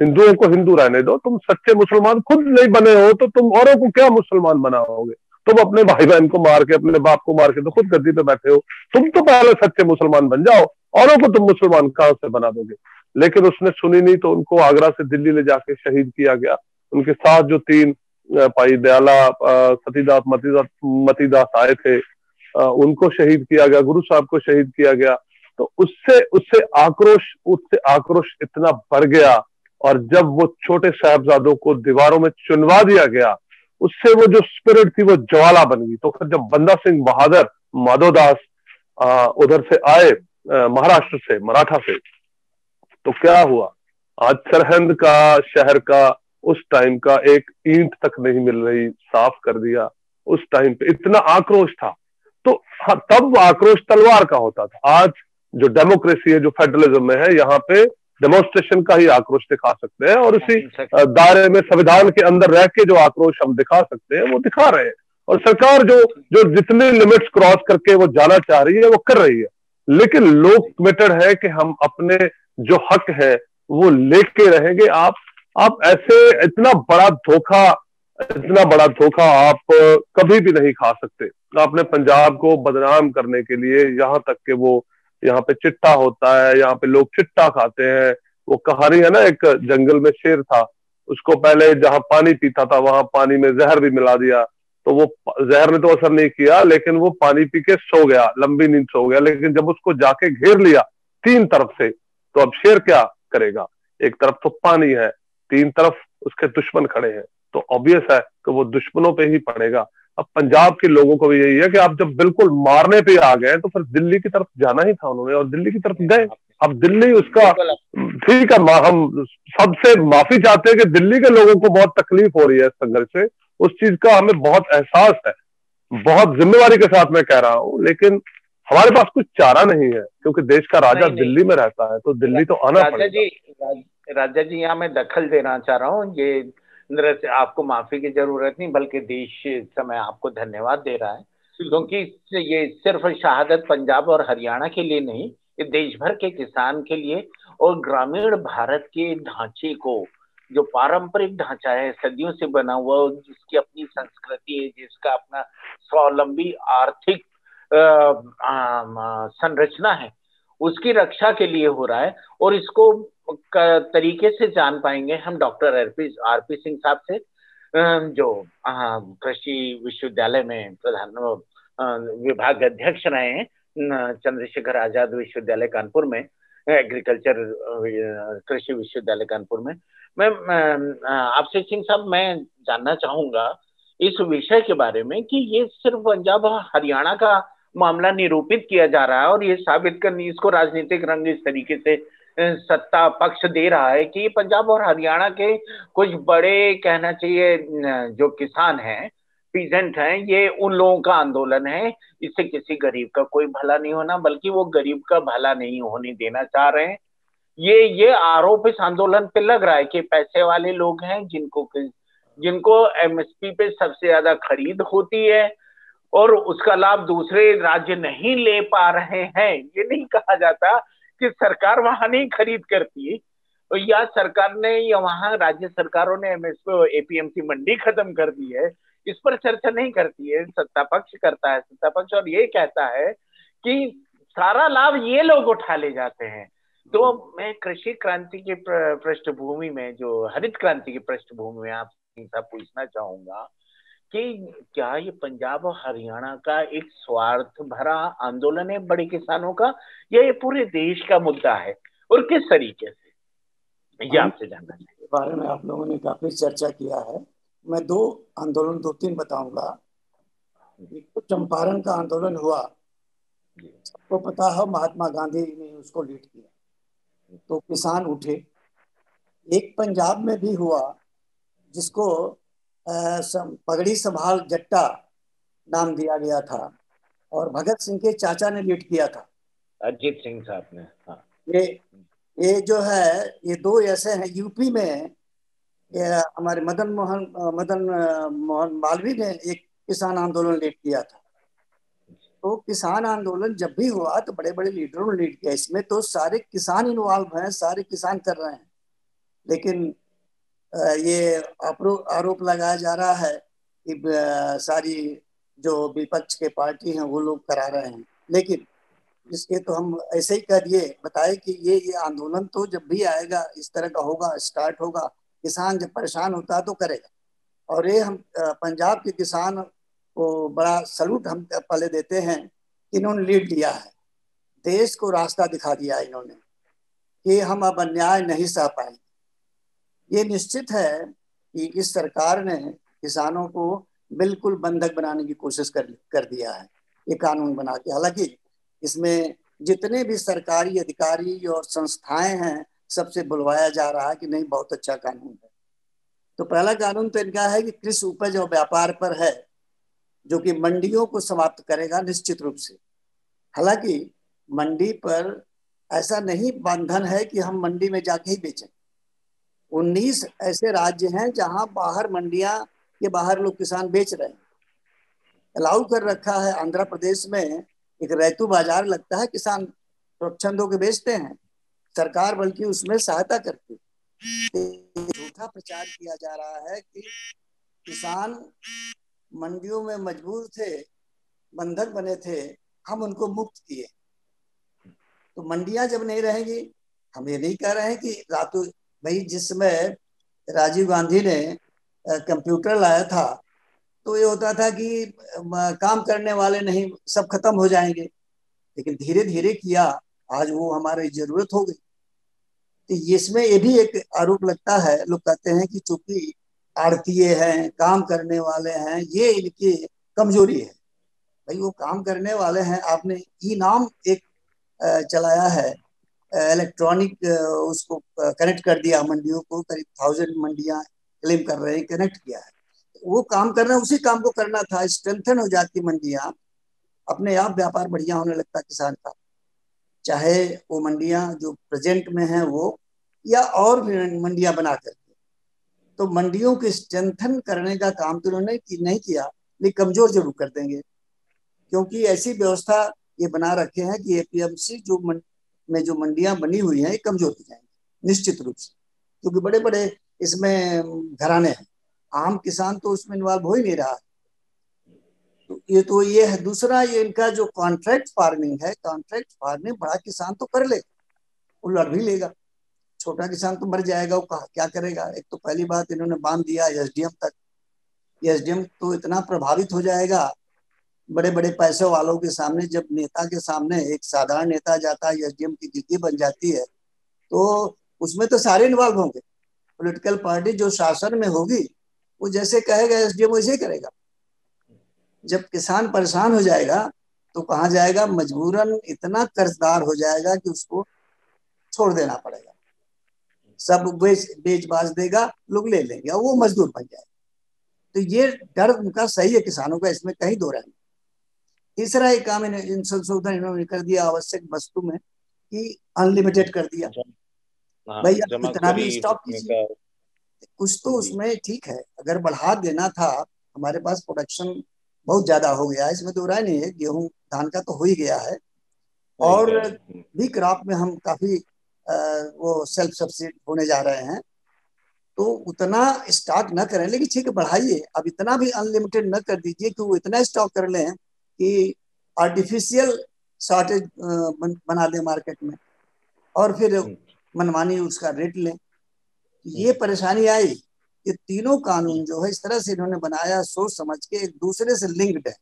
हिंदुओं को हिंदू रहने दो तुम सच्चे मुसलमान खुद नहीं बने हो तो तुम औरों को क्या मुसलमान बनाओगे? तुम अपने भाई बहन को मार के, अपने बाप को मार के तो खुद गद्दी पे बैठे हो। तुम तो पहले सच्चे मुसलमान बन जाओ, औरों को तुम मुसलमान कहाँ से बना दोगे? लेकिन उसने सुनी नहीं तो उनको आगरा से दिल्ली ले जाके शहीद किया गया। उनके साथ जो तीन भाई दयाला सतीदास, मतीदास मतीदास आए थे उनको शहीद किया गया, गुरु साहब को शहीद किया गया। तो उससे उससे आक्रोश उससे आक्रोश इतना बढ़ गया और जब वो छोटे साहबजादों को दीवारों में चुनवा दिया गया उससे वो जो स्पिरिट थी, वो ज्वाला बन गई। तो फिर जब बंदा सिंह बहादुर माधोदास उधर से आए महाराष्ट्र से, मराठा से तो क्या हुआ? आज सरहंद का, शहर का, उस टाइम का एक ईंट तक नहीं मिल रही, साफ़ कर दिया, उस टाइम पे। इतना आक्रोश था। तो हाँ तब आक्रोश तलवार का होता था। आज जो डेमोक्रेसी है, जो फेडरलिज्म में है, यहाँ पे डेमोन्स्ट्रेशन का ही आक्रोश दिखा सकते हैं और उसी दायरे में संविधान के अंदर रह के जो आक्रोश हम दिखा सकते हैं वो दिखा रहे हैं। और सरकार जो जो जितने लिमिट्स क्रॉस करके वो जाना चाह रही है वो कर रही है। लेकिन लोग कमिटेड है कि हम अपने जो हक है वो लेके रहेंगे। आप आप ऐसे इतना बड़ा धोखा इतना बड़ा धोखा आप कभी भी नहीं खा सकते। आपने पंजाब को बदनाम करने के लिए यहाँ तक के वो यहाँ पे चिट्टा होता है, यहाँ पे लोग चिट्टा खाते हैं। वो कहानी है ना, एक जंगल में शेर था। उसको पहले जहाँ पानी पीता था, वहाँ पानी में जहर भी मिला दिया। तो वो जहर ने तो असर नहीं किया, लेकिन वो पानी पी के सो गया, लंबी नींद सो गया। लेकिन जब उसको जाके घेर लिया तीन तरफ़ से तो अब शेर क्या करेगा? एक तरफ़ तो पानी है, तीन तरफ़ उसके दुश्मन खड़े हैं। तो ऑब्वियस है कि वो दुश्मनों पे ही पड़ेगा। अब पंजाब के लोगों को भी यही है कि आप जब बिल्कुल मारने पे आ गए तो फिर दिल्ली की तरफ़ जाना ही था उन्होंने और दिल्ली की तरफ़ गए। अब दिल्ली उसका ठीक है हम सबसे माफ़ी चाहते हैं कि दिल्ली के लोगों को बहुत तकलीफ़ हो रही है इस संघर्ष से। उस चीज़ का हमें बहुत एहसास है बहुत जिम्मेवारी के साथ मैं कह रहा हूँ लेकिन हमारे पास कुछ चारा नहीं है क्योंकि देश का राजा नहीं, दिल्ली नहीं। में रहता है तो दिल्ली तो आना राजा जी राजा जी यहाँ मैं दखल देना चाह रहा हूँ ये से आपको माफ़ी की ज़रूरत नहीं बल्कि देश समय आपको धन्यवाद दे रहा है। क्योंकि ये सिर्फ़ शहादत पंजाब और हरियाणा के लिए नहीं ये देश भर के किसान के लिए और ग्रामीण भारत के ढांचे को जो पारंपरिक ढांचा है सदियों से बना हुआ जिसकी अपनी संस्कृति है जिसका अपना स्वावलंबी आर्थिक संरचना है उसकी रक्षा के लिए हो रहा है। और इसको तरीके से जान पाएँगे हम डॉक्टर आर पी सिंह साहब से। जो कृषि विश्वविद्यालय में प्रधान विभाग अध्यक्ष रहे हैं चंद्रशेखर आज़ाद विश्वविद्यालय कानपुर में, एग्रीकल्चर कृषि विश्वविद्यालय कानपुर में। मैं आपसे सिंह साहब, मैं जानना चाहूँगा इस विषय के बारे में कि ये सिर्फ़ पंजाब हरियाणा का मामला निरूपित किया जा रहा है और ये साबित करनी, इसको राजनीतिक रंग इस तरीके से सत्ता पक्ष दे रहा है कि पंजाब और हरियाणा के कुछ बड़े कहना चाहिए जो किसान हैं पीजेंट हैं, ये उन लोगों का आंदोलन है। इससे किसी गरीब का कोई भला नहीं होना, बल्कि वो गरीब का भला नहीं होने देना चाह रहे हैं। ये ये आरोप इस आंदोलन पे लग रहा है कि पैसे वाले लोग हैं, जिनको जिनको एमएसपी पे सबसे ज़्यादा खरीद होती है, और उसका लाभ दूसरे राज्य नहीं ले पा रहे हैं। ये नहीं कहा जाता कि सरकार वहाँ नहीं खरीद करती। तो या सरकार ने या वहाँ राज्य सरकारों ने एमएसपी एपीएमसी मंडी खत्म कर दी है, इस पर चर्चा नहीं करती है, सत्ता पक्ष करता है, सत्ता पक्ष और ये कहता है कि सारा लाभ ये लोग उठा ले जाते हैं। तो मैं कृषि क्रांति की पृष्ठभूमि में जो हरित क्रांति की पृष्ठभूमि में आप पूछना चाहूँगा कि क्या ये पंजाब और हरियाणा का एक स्वार्थ भरा आंदोलन है बड़े किसानों का या ये पूरे देश का मुद्दा है? और किस तरीके से? ये आपसे जानना चाहिए। बारे में आप लोगों ने काफ़ी चर्चा किया है। मैं दो आंदोलन दो तीन बताऊँगा। एक तो चंपारण का आंदोलन हुआ। सबको पता है महात्मा गांधी ने उसको लीड किया। तो किसान उठे। एक पंजाब में भी हुआ जिसको पगड़ी संभाल जट्टा नाम दिया गया था और भगत सिंह के चाचा ने लीड किया था। अजीत सिंह साहब ने हाँ। ये ये जो है ये दो ऐसे हैं यूपी में हमारे मदन मोहन मदन मोहन मालवी ने एक किसान आंदोलन लीड किया था। तो किसान आंदोलन जब भी हुआ तो बड़े बड़े लीडरों ने लीड किया। इसमें तो सारे किसान इन्वॉल्व हैं सारे किसान कर रहे हैं। लेकिन ये आरोप लगाया जा रहा है कि सारी जो विपक्ष के पार्टी हैं, वो लोग करा रहे हैं। लेकिन इसके तो हम ऐसे ही कर दिए, बताए कि ये ये आंदोलन तो जब भी आएगा, इस तरह का होगा, स्टार्ट होगा, किसान जब परेशान होता है तो करेगा। और ये हम पंजाब के किसान को बड़ा सलूट हम पहले देते हैं कि इन्होंने लीड लिया है। देश को रास्ता दिखा दिया इन्होंने कि हम अब अन्याय नहीं सह पाएँगे। ये निश्चित है कि इस सरकार ने किसानों को बिल्कुल बंधक बनाने की कोशिश कर कर दिया है, ये कानून बना के। हालाँकि इसमें जितने भी सरकारी अधिकारी और संस्थाएँ हैं, सबसे बुलवाया जा रहा है कि नहीं, बहुत अच्छा कानून है। तो पहला कानून तो इनका है कि कृषि उपज और व्यापार पर है, जो कि मंडियों को समाप्त करेगा निश्चित रूप से। हालाँकि मंडी पर ऐसा नहीं, बंधन है कि हम मंडी में जाके ही बेचें। उन्नीस ऐसे राज्य हैं जहाँ बाहर मंडियाँ के बाहर लोग किसान बेच रहे हैं। अलाउ कर रखा है आंध्र प्रदेश में एक रैतु बाज़ार लगता है किसान स्वच्छंद होकर बेचते हैं। सरकार बल्कि उसमें सहायता करती झूठा प्रचार किया जा रहा है कि किसान मंडियों में मजबूर थे, बंधक बने थे, हम उनको मुक्त किए। तो मंडियाँ जब नहीं रहेंगी, हम ये नहीं कह रहे हैं कि रातों भाई, जिस समय राजीव गांधी ने कंप्यूटर लाया था तो ये होता था कि काम करने वाले नहीं, सब खत्म हो जाएँगे। लेकिन धीरे धीरे किया, आज वो हमारी ज़रूरत हो गई। तो इसमें ये भी एक आरोप लगता है, लोग कहते हैं कि चूँकि आड़तीय हैं, काम करने वाले हैं, ये इनकी कमज़ोरी है। भाई, वो काम करने वाले हैं, आपने ई नाम एक चलाया है इलेक्ट्रॉनिक उसको कनेक्ट कर दिया, मंडियों को, करीब थाउज़ेंड मंडियाँ क्लेम कर रहे हैं कनेक्ट किया है। वो काम करना उसी काम को करना था स्ट्रेंथन हो जाती मंडियाँ, अपने आप व्यापार बढ़िया होने लगता किसान का। चाहे वो मंडियाँ जो प्रेजेंट में है वो, या और मंडियाँ बना करके तो मंडियों के स्ट्रेंथन करने का काम तो उन्होंने नहीं किया लेकिन कमज़ोर ज़रूर कर देंगे। क्योंकि ऐसी व्यवस्था ये बना रखे हैं कि एपीएमसी जो में जो मंडियाँ बनी हुई हैं, ये कमज़ोर हो जाएँगी, निश्चित रूप से। क्योंकि बड़े बड़े इसमें घराने हैं। आम किसान तो उसमें इन्वॉल्व हो ही नहीं रहा तो ये तो ये है। दूसरा, ये इनका जो कॉन्ट्रैक्ट फ़ार्मिंग है कॉन्ट्रैक्ट फ़ार्मिंग बड़ा किसान तो कर ले वो लड़ भी लेगा। छोटा किसान तो मर जाएगा, वो कहा, क्या करेगा? एक तो पहली बात इन्होंने बाँध दिया एसडीएम तक। एसडीएम तो इतना प्रभावित हो जाएगा बड़े बड़े पैसे वालों के सामने, जब नेता के सामने एक साधारण नेता जाता है एसडीएम की गिद्दी बन जाती है तो उसमें तो सारे इन्वॉल्व होंगे। पॉलिटिकल पार्टी जो शासन में होगी, वो जैसे कहेगा, एसडीएम वैसे ही करेगा। जब किसान परेशान हो जाएगा तो कहा जाएगा? मजबूरन इतना कर्जदार हो जाएगा कि उसको छोड़ देना पड़ेगा। सब बेच बेच बाज देगा, लोग ले लेंगे वो मजदूर बन जाएगा। तो ये डर उनका सही है किसानों का, इसमें कहीं दो रहा तीसरा एक काम इन संशोधन इन्होंने कर दिया आवश्यक वस्तु में कि अनलिमिटेड कर दिया। हाँ, भाई कितना भी स्टॉक कीजिए। कुछ तो। उसमें ठीक है अगर बढ़ा देना था हमारे पास प्रोडक्शन बहुत ज़्यादा हो गया है इसमें तो राय नहीं है गेहूँ धान का तो हो ही गया है। और भी क्रॉप में हम काफ़ी आ, वो सेल्फ सब्सिड होने जा रहे हैं। तो उतना स्टॉक न करें लेकिन ठीक है बढ़ाइए। अब इतना भी अनलिमिटेड न कर दीजिए कि वो इतना स्टॉक कर लें कि आर्टिफिशियल शॉर्टेज बना दें मार्केट में। और फिर हम्म। मनमानी उसका रेट लें। ये हम्म। परेशानी आई ये तीनों कानून जो है इस तरह से इन्होंने बनाया सोच समझ के एक दूसरे से लिंक्ड है।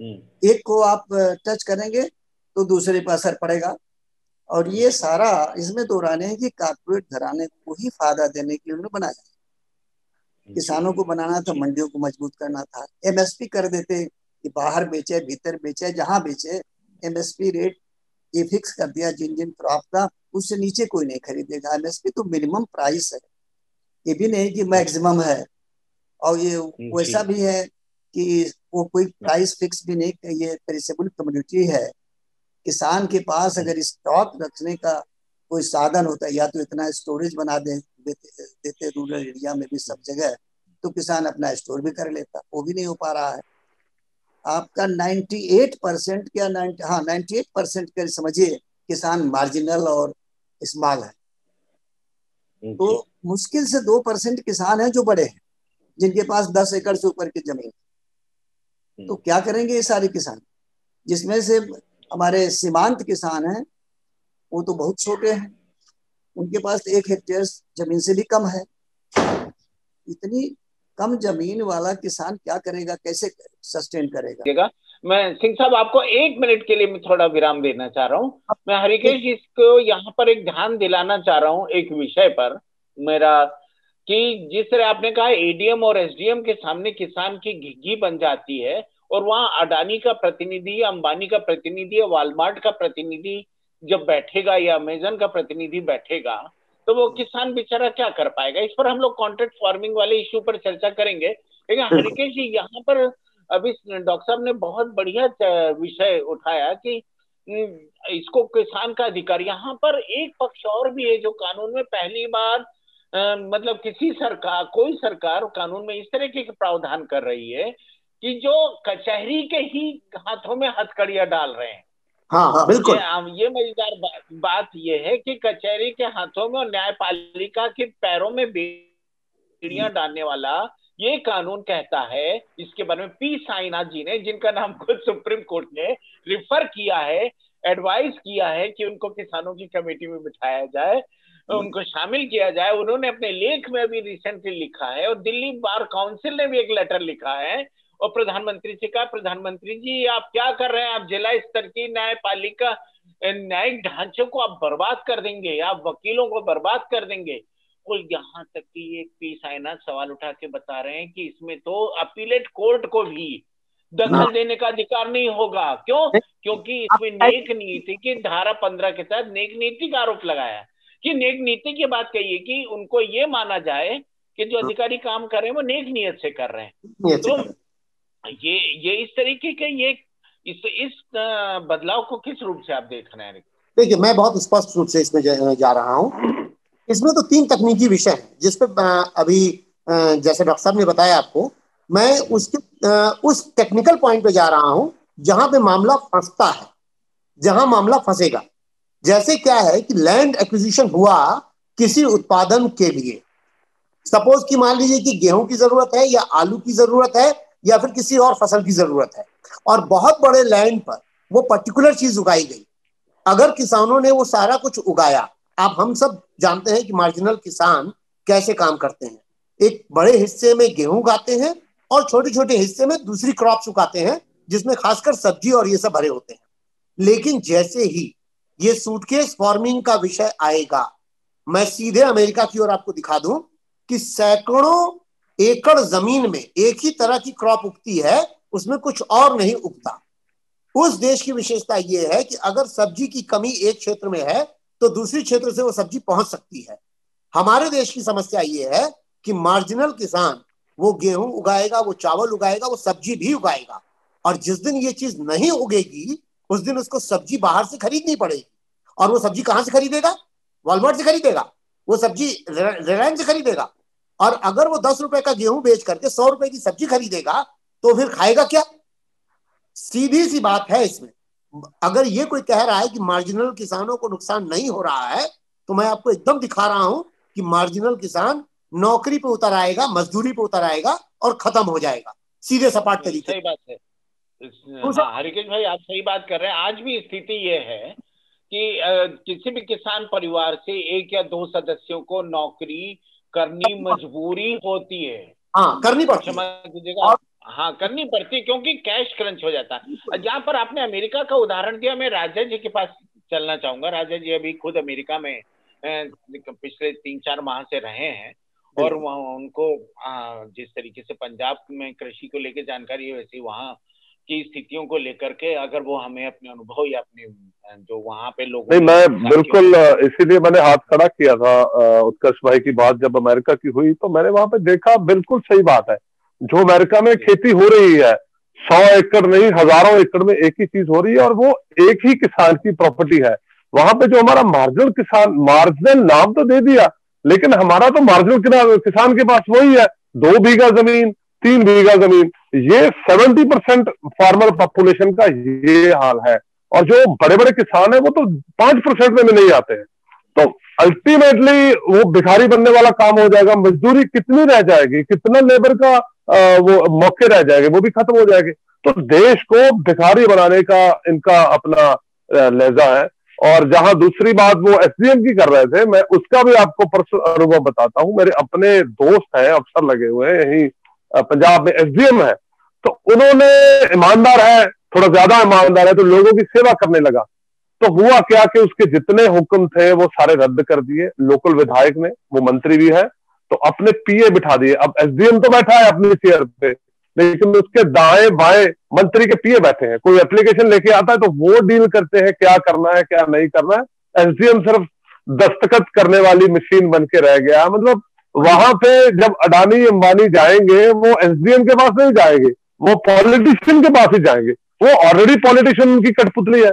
हम्म। एक को आप टच करेंगे तो दूसरे पर असर पड़ेगा। और ये सारा इसमें दो राने हैं कि कारपोरेट घराने को ही फ़ायदा देने के लिए उन्होंने बनाया। किसानों को बनाना था मंडियों को मज़बूत करना था। एमएसपी कर देते कि बाहर बेचे भीतर बेचे जहाँ बेचे एमएसपी रेट ये फिक्स कर दिया जिन जिन क्रॉप का उससे नीचे कोई नहीं खरीदेगा। एमएसपी तो मिनिमम प्राइस है। ये भी नहीं कि मैक्सिमम है। और ये वैसा भी है कि वो कोई प्राइस फिक्स भी नहीं ये पेरिसेबल कम्युनिटी है। किसान के पास अगर स्टॉक रखने का कोई साधन होता है या तो इतना स्टोरेज बना दे देते, देते रूरल एरिया में भी सब जगह तो किसान अपना स्टोर भी कर लेता। वो भी नहीं हो पा रहा है। आपका 98 परसेंट क्या 90 हाँ 98 परसेंट कर समझिए किसान मार्जिनल और स्मॉल है। तो मुश्किल से दो परसेंट किसान हैं जो बड़े हैं जिनके पास दस एकड़ से ऊपर की ज़मीन हम्म। तो क्या करेंगे ये सारे किसान? जिसमें से हमारे सीमांत किसान हैं वो तो बहुत छोटे हैं। उनके पास एक हेक्टेयर ज़मीन से भी कम है। इतनी कम ज़मीन वाला किसान क्या करेगा? कैसे सस्टेन करेगा? मैं सिंह साहब, आपको एक मिनट के लिए मैं थोड़ा विराम देना चाह रहा हूँ। मैं हरिकेश जी को यहाँ पर एक ध्यान दिलाना चाह रहा हूँ एक विषय पर मेरा, कि जिस तरह आपने कहा एडीएम और एसडीएम के सामने किसान की घिघी बन जाती है, और वहाँ अडानी का प्रतिनिधि, अंबानी का प्रतिनिधि या वालमार्ट का प्रतिनिधि जब बैठेगा या अमेजन का प्रतिनिधि बैठेगा तो वो किसान बेचारा क्या कर पाएगा? इस पर हम लोग कॉन्ट्रैक्ट फ़ार्मिंग वाले इश्यू पर चर्चा करेंगे। लेकिन हरिकेश जी यहाँ पर अभी डॉक्टर साहब ने बहुत बढ़िया विषय उठाया कि इसको किसान का अधिकार। यहाँ पर एक पक्ष और भी है जो कानून में पहली बार आ, मतलब किसी सरकार कोई सरकार कानून में इस तरह के प्रावधान कर रही है कि जो कचहरी के ही हाथों में हथकड़िया डाल रहे हैं। हाँ हाँ बिल्कुल ये, ये मज़ेदार बा, बात ये है कि कचहरी के हाथों में और न्यायपालिका के पैरों में बेड़ियाँ हम्म। डालने वाला ये कानून कहता है इसके बारे में पी साईनाथ जी ने जिनका नाम खुद सुप्रीम कोर्ट ने रिफर किया है एडवाइस किया है कि उनको किसानों की कमेटी में बिठाया जाए हम्म। उनको शामिल किया जाए उन्होंने अपने लेख में अभी रिसेंटली लिखा है और दिल्ली बार काउंसिल ने भी एक लेटर लिखा है और प्रधानमंत्री से कहा प्रधानमंत्री जी आप क्या कर रहे हैं? आप जिला स्तर की न्यायपालिका न्यायिक ढांचे को आप बर्बाद कर देंगे आप वकीलों को बर्बाद कर देंगे। और यहाँ तक कि एक पी साइना सवाल उठा के बता रहे हैं कि इसमें तो अपीलेट कोर्ट को भी दखल। देने का अधिकार नहीं होगा। क्यों? क्योंकि इसमें नेक नीति की धारा पंद्रह के तहत नेक नीति का आरोप लगाया कि नेक नीति की बात कही कि उनको ये माना जाए कि जो हाँ। अधिकारी काम कर रहे हैं वो नेक नियत से कर रहे हैं। तो ये ये इस तरीके के ये इस इस बदलाव को किस रूप से आप देख रहे हैं? देखिए मैं बहुत स्पष्ट रूप से इसमें जा, रहा हूँ। इसमें तो तीन तकनीकी विषय है जिसपे अभी जैसे डॉक्टर साहब ने बताया आपको मैं उसके उस टेक्निकल पॉइंट पे जा रहा हूँ जहाँ पे मामला फंसता है जहाँ मामला फंसेगा। जैसे क्या है कि लैंड एक्विजिशन हुआ किसी उत्पादन के लिए। सपोज़ कि मान लीजिए कि गेहूँ की ज़रूरत है या आलू की ज़रूरत है या फिर किसी और फ़सल की ज़रूरत है। और बहुत बड़े लैंड पर वो पर्टिकुलर चीज़ उगाई गई। अगर किसानों ने वो सारा कुछ उगाया, आप हम सब जानते हैं कि मार्जिनल किसान कैसे काम करते हैं। एक बड़े हिस्से में गेहूँ उगाते हैं और छोटे छोटे हिस्से में दूसरी क्रॉप्स उगाते हैं, जिसमें खासकर सब्ज़ी और ये सब भरे होते हैं। लेकिन जैसे ही ये सूटकेस फ़ार्मिंग का विषय आएगा, मैं सीधे अमेरिका की ओर आपको दिखा दूँ कि सैकड़ों एकड़ ज़मीन में एक ही तरह की क्रॉप उगती है, उसमें कुछ और नहीं उगता। उस देश की विशेषता यह है कि अगर सब्ज़ी की कमी एक क्षेत्र में है तो दूसरी क्षेत्र से वो सब्ज़ी पहुँच सकती है। हमारे देश की समस्या ये है कि मार्जिनल किसान, वो गेहूँ उगाएगा, वो चावल उगाएगा, वो सब्ज़ी भी उगाएगा। और जिस दिन ये चीज़ नहीं उगेगी, उस दिन उसको सब्ज़ी बाहर से खरीदनी पड़ेगी। और वो सब्ज़ी कहाँ से खरीदेगा? वॉलमार्ट से खरीदेगा। वो सब्ज़ी रिलायंस से खरीदेगा। और अगर वो दस रुपए का गेहूँ बेच करके सौ रुपए की सब्ज़ी खरीदेगा तो फिर खाएगा क्या? सीधी सी बात है इसमें। अगर ये कोई कह रहा है कि मार्जिनल किसानों को नुकसान नहीं हो रहा है तो मैं आपको एकदम दिखा रहा हूँ कि मार्जिनल किसान नौकरी पे उतर आएगा मजदूरी पे उतर आएगा और खत्म हो जाएगा। सीधे सपाट तरीके सही बात है। हाँ, हरिकेश भाई आप सही बात कर रहे हैं। आज भी स्थिति ये है कि किसी भी किसान परिवार से एक या दो सदस्यों को नौकरी करनी मजबूरी होती है। हाँ करनी पड़ती क्षमा कीजिएगा। हाँ करनी पड़ती है क्योंकि कैश क्रंच हो जाता है। जहाँ पर आपने अमेरिका का उदाहरण दिया। मैं राजा जी के पास चलना चाहूँगा। राजा जी अभी खुद अमेरिका में पिछले तीन चार माह से रहे हैं और वहाँ उनको जिस तरीके से पंजाब में कृषि को लेकर जानकारी है वैसे वहाँ की स्थितियों को लेकर के अगर वो हमें अपने अनुभव या अपने जो वहाँ पे लोग नहीं मैं बिल्कुल इसीलिए मैंने हाथ खड़ा किया था उत्कर्ष भाई की बात जब अमेरिका की हुई तो मैंने वहाँ पे देखा बिल्कुल सही बात है। जो अमेरिका में खेती हो रही है सौ एकड़ नहीं हज़ारों एकड़ में एक ही चीज़ हो रही है और वो एक ही किसान की प्रॉपर्टी है। वहाँ पे जो हमारा मार्जिनल किसान मार्जिनल नाम तो दे दिया लेकिन हमारा तो मार्जिनल किसान के पास वही है दो बीघा ज़मीन तीन बीघा ज़मीन। ये सेवेंटी परसेंट फार्मर पॉपुलेशन का ये हाल है। और जो बड़े बड़े किसान है वो तो पाँच परसेंट में नहीं आते हैं। तो अल्टीमेटली वो भिखारी बनने वाला काम हो जाएगा मजदूरी कितनी रह जाएगी कितना लेबर का आ, वो मौके रह जाएँगे वो भी खत्म हो जाएँगे। तो देश को भिखारी बनाने का इनका अपना लहजा है। और जहाँ दूसरी बात वो एसडीएम की कर रहे थे मैं उसका भी आपको पर्सनल अनुभव बताता हूँ। मेरे अपने दोस्त हैं अफसर लगे हुए हैं यही पंजाब में एसडीएम है तो उन्होंने ईमानदार है, थोड़ा ज़्यादा ईमानदार है तो लोगों की सेवा करने लगा। तो हुआ क्या कि उसके जितने हुक्म थे, वो सारे रद्द कर दिए लोकल विधायक ने, वो मंत्री भी है तो अपने पीए बिठा दिए। अब एसडीएम तो बैठा है अपनी चेयर पे, लेकिन उसके दाएँ बाएँ मंत्री के पीए बैठे हैं। कोई एप्लीकेशन लेके आता है तो वो डील करते हैं, क्या करना है, क्या नहीं करना है। एसडीएम सिर्फ़ दस्तखत करने वाली मशीन बन के रह गया। मतलब वहाँ पे जब अडानी अंबानी जाएँगे, वो एसडीएम के पास नहीं जाएँगे, वो पॉलिटिशियन के पास ही जाएँगे। वो ऑलरेडी पॉलिटिशियन उनकी कठपुतली है।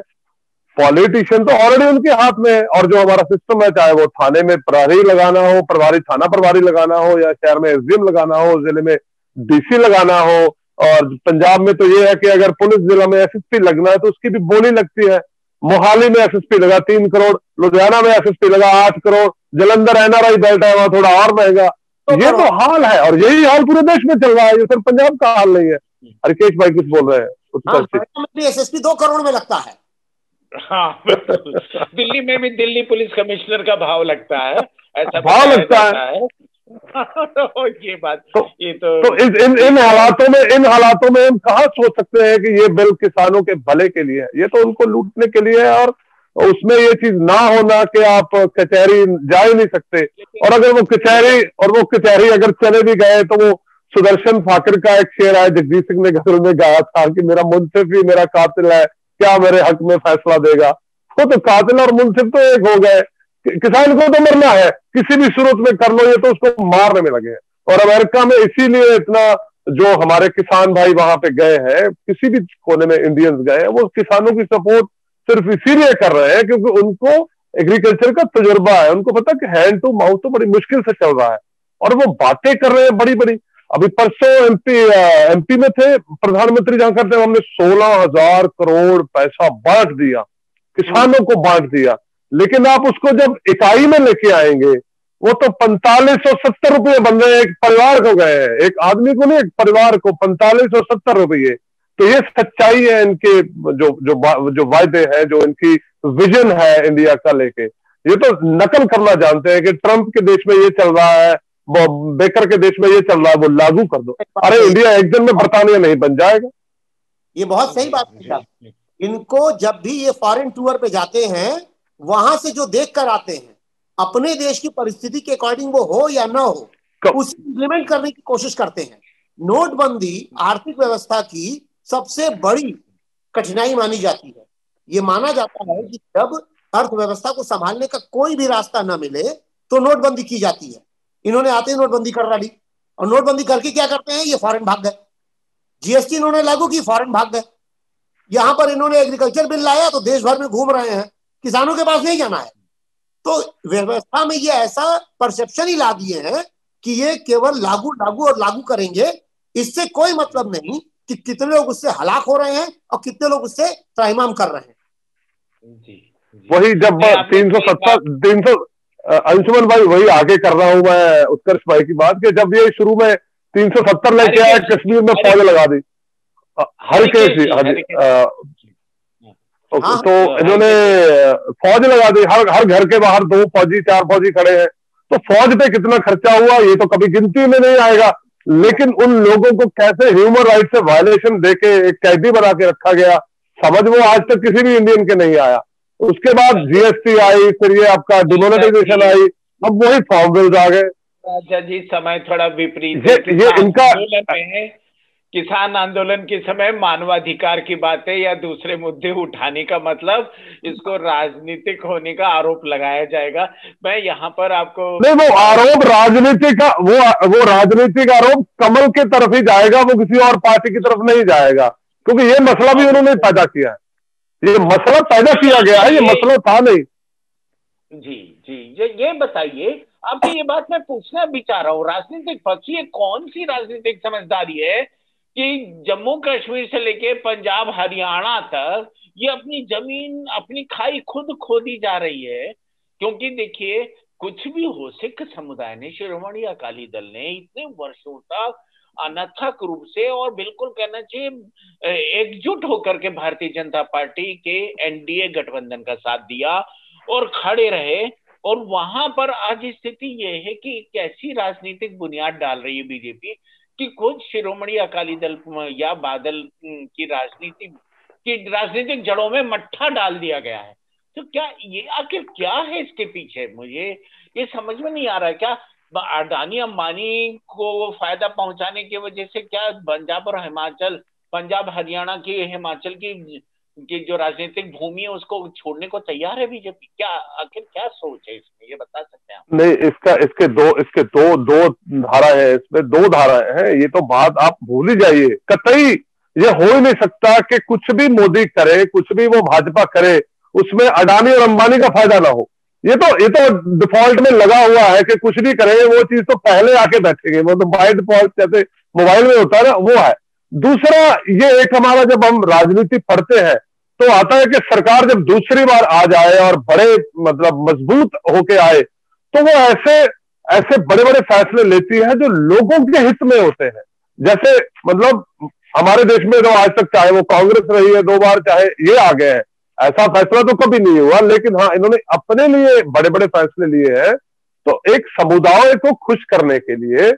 पॉलिटिशियन तो ऑलरेडी उनके हाथ में है, और जो हमारा सिस्टम है, चाहे वो थाने में प्रभारी लगाना हो, प्रभारी थाना प्रभारी लगाना हो, या शहर में एसडीएम लगाना हो, ज़िले में डीसी लगाना हो, और पंजाब में तो ये है कि अगर पुलिस जिला में एसएसपी लगना है तो उसकी भी बोली लगती है। मोहाली में एसएसपी लगा तीन करोड़ लुधियाना में एसएसपी लगा आठ करोड़ जलंधर एनआरआई बैठा है वहाँ थोड़ा और महँगा। तो ये तो हाल है और यही हाल पूरे देश में चल रहा है ये सिर्फ़ पंजाब का हाल नहीं है। हरकेश भाई कुछ बोल रहे हैं एसएसपी हाँ, दो करोड़ में लगता है। हाँ दिल्ली में भी दिल्ली पुलिस कमिश्नर का भाव लगता है ऐसा भाव लगता है। (laughs) ये बात तो, ये तो, तो इस, इन इन हालातों में इन हालातों में हम कहा सोच सकते हैं कि ये बिल किसानों के भले के लिए है? ये तो उनको लूटने के लिए है और उसमें ये चीज़ ना होना कि आप कचहरी जा ही नहीं सकते। और अगर वो कचहरी और वो कचहरी अगर चले भी गए तो वो सुदर्शन फाकर का एक शेर है जगदीश सिंह ने घर में गाया था कि मेरा मुंसिफ ही मेरा कातिल है क्या मेरे हक में फैसला देगा? वो तो कातिल और मुंसिफ तो एक हो गए। किसान को तो मरना है, किसी भी सूरत में कर लो, ये तो उसको मारने में लगे और अमेरिका में इसीलिए इतना जो हमारे किसान भाई वहाँ पे गए हैं, किसी भी कोने में इंडियंस गए हैं, वो किसानों की सपोर्ट सिर्फ़ इसीलिए कर रहे हैं क्योंकि उनको एग्रीकल्चर का तजुर्बा है। उनको पता कि हैंड टू माउथ तो बड़ी मुश्किल से चल रहा है। और वो बातें कर रहे हैं बड़ी बड़ी अभी परसों एमपी एमपी में थे, प्रधानमंत्री जहाँ करते हैं, हमने सोलह हज़ार करोड़ पैसा बांट दिया, किसानों को बांट दिया। लेकिन आप उसको जब इकाई में लेके आएँगे वो तो पैंतालीस सौ सत्तर रुपये बन रहे हैं एक परिवार को गए हैं। एक आदमी को नहीं एक परिवार को पैंतालीस सौ सत्तर रुपये तो ये सच्चाई है इनके जो जो जो वायदे हैं जो इनकी विजन है इंडिया का लेके। ये तो नकल करना जानते हैं कि ट्रंप के देश में ये चल रहा है बेकर के देश में ये चल रहा है वो लागू कर दो। अरे इंडिया एक दिन में बरतानिया नहीं बन जाएगा। ये बहुत सही बात है। (laughs) इनको जब भी ये फॉरेन टूर पे जाते हैं वहाँ से जो देख कर आते हैं अपने देश की परिस्थिति के अकॉर्डिंग वो हो या ना हो उसे इम्प्लीमेंट करने की कोशिश करते हैं। नोटबंदी आर्थिक व्यवस्था की सबसे बड़ी कठिनाई मानी जाती है। ये माना जाता है कि जब अर्थव्यवस्था को संभालने का कोई भी रास्ता ना मिले तो नोटबंदी की जाती है। इन्होंने आते ही नोटबंदी कर डाली। और नोटबंदी करके क्या करते हैं? ये फॉरेन भाग गए। जीएसटी इन्होंने लागू की फॉरेन भाग गए। यहाँ पर इन्होंने एग्रीकल्चर बिल लाया तो देश भर में घूम रहे हैं। किसानों के पास नहीं जाना है। तो व्यवस्था में ये ऐसा परसेप्शन ही ला दिए हैं कि ये केवल लागू लागू और लागू करेंगे। इससे कोई मतलब नहीं कि कितने लोग उससे हलाक हो रहे हैं और कितने लोग उससे त्राइमाम कर रहे हैं। जी, जी। वही जब तीन सौ सत्तर तीन सौ अंशुमन भाई वही आगे कर रहा हूँ मैं उत्कर्ष भाई की बात कि जब ये शुरू में तीन सौ सत्तर लेके आया कश्मीर में फौज लगा दी। हर केस हाँ, तो इन्होंने फौज लगा दी। हर हर घर के बाहर दो फौजी चार फौजी खड़े हैं। तो फौज पे कितना खर्चा हुआ ये तो कभी गिनती में नहीं आएगा। लेकिन उन लोगों को कैसे ह्यूमन राइट से वायलेशन देके एक कैदी बना के रखा गया समझ वो आज तक किसी भी इंडियन के नहीं आया। उसके बाद जीएसटी आई फिर ये आपका डिमोनेटाइजेशन आई अब वही फॉर्म बिल्स आ गए। जी समय थोड़ा विपरीत ये, ये इनका किसान आंदोलन के समय मानवाधिकार की बातें या दूसरे मुद्दे उठाने का मतलब इसको राजनीतिक होने का आरोप लगाया जाएगा। मैं यहाँ पर आपको नहीं वो आरोप राजनीति का वो वो राजनीतिक आरोप कमल के तरफ़ ही जाएगा वो किसी और पार्टी की तरफ़ नहीं जाएगा क्योंकि ये मसला भी उन्होंने पैदा किया है। ये मसला पैदा किया गया है ये मसला था नहीं। जी जी ये ये बताइए आपकी ये बात मैं पूछना भी चाह रहा हूँ राजनीतिक पक्ष ये कौन सी राजनीतिक समझदारी है कि जम्मू कश्मीर से लेके पंजाब, हरियाणा तक ये अपनी ज़मीन, अपनी खाई खुद खोदी जा रही है। क्योंकि देखिए, कुछ भी हो, सिख समुदाय ने, शिरोमणि अकाली दल ने इतने वर्षों तक अनथक रूप से और बिल्कुल कहना चाहिए, एकजुट होकर के भारतीय जनता पार्टी के एनडीए गठबंधन का साथ दिया और खड़े रहे। और वहाँ पर आज स्थिति यह है कि कैसी राजनीतिक बुनियाद डाल रही है बीजेपी कि खुद शिरोमणी अकाली दल या बादल की राजनीति, की राजनीतिक जड़ों में मट्ठा डाल दिया गया है। तो क्या ये आखिर क्या है इसके पीछे? मुझे ये समझ में नहीं आ रहा है। क्या अडानी अंबानी को फ़ायदा पहुँचाने की वजह से क्या पंजाब और हिमाचल, पंजाब हरियाणा की हिमाचल की की जो राजनीतिक भूमि है, उसको छोड़ने को तैयार है बीजेपी? क्या, आखिर क्या सोच है इसमें? ये बता सकते हैं नहीं, इसका, इसके दो इसके दो दो धारा है इसमें, दो धारा है। ये तो बात आप भूल ही जाइए। कतई ये हो ही नहीं सकता कि कुछ भी मोदी करे, कुछ भी वो भाजपा करे, उसमें अडानी और अंबानी का फ़ायदा ना हो। ये तो ये तो डिफ़ॉल्ट में लगा हुआ है कि कुछ भी करे, वो चीज़ तो पहले आके बैठेंगे। तो बाय डिफ़ॉल्ट जैसे मोबाइल में होता है ना, वो है। दूसरा, ये एक हमारा जब हम राजनीति पढ़ते हैं तो आता है कि सरकार जब दूसरी बार आ जाए और बड़े मतलब मज़बूत होके आए तो वो ऐसे ऐसे बड़े बड़े फैसले लेती है जो लोगों के हित में होते हैं। जैसे मतलब हमारे देश में जो आज तक चाहे वो कांग्रेस रही है, दो बार चाहे ये आ गए हैं। ऐसा फैसला तो कभी नहीं हुआ, लेकिन हाँ इन्होंने अपने लिए बड़े बड़े फैसले लिए हैं। तो एक समुदाय को खुश करने के लिए,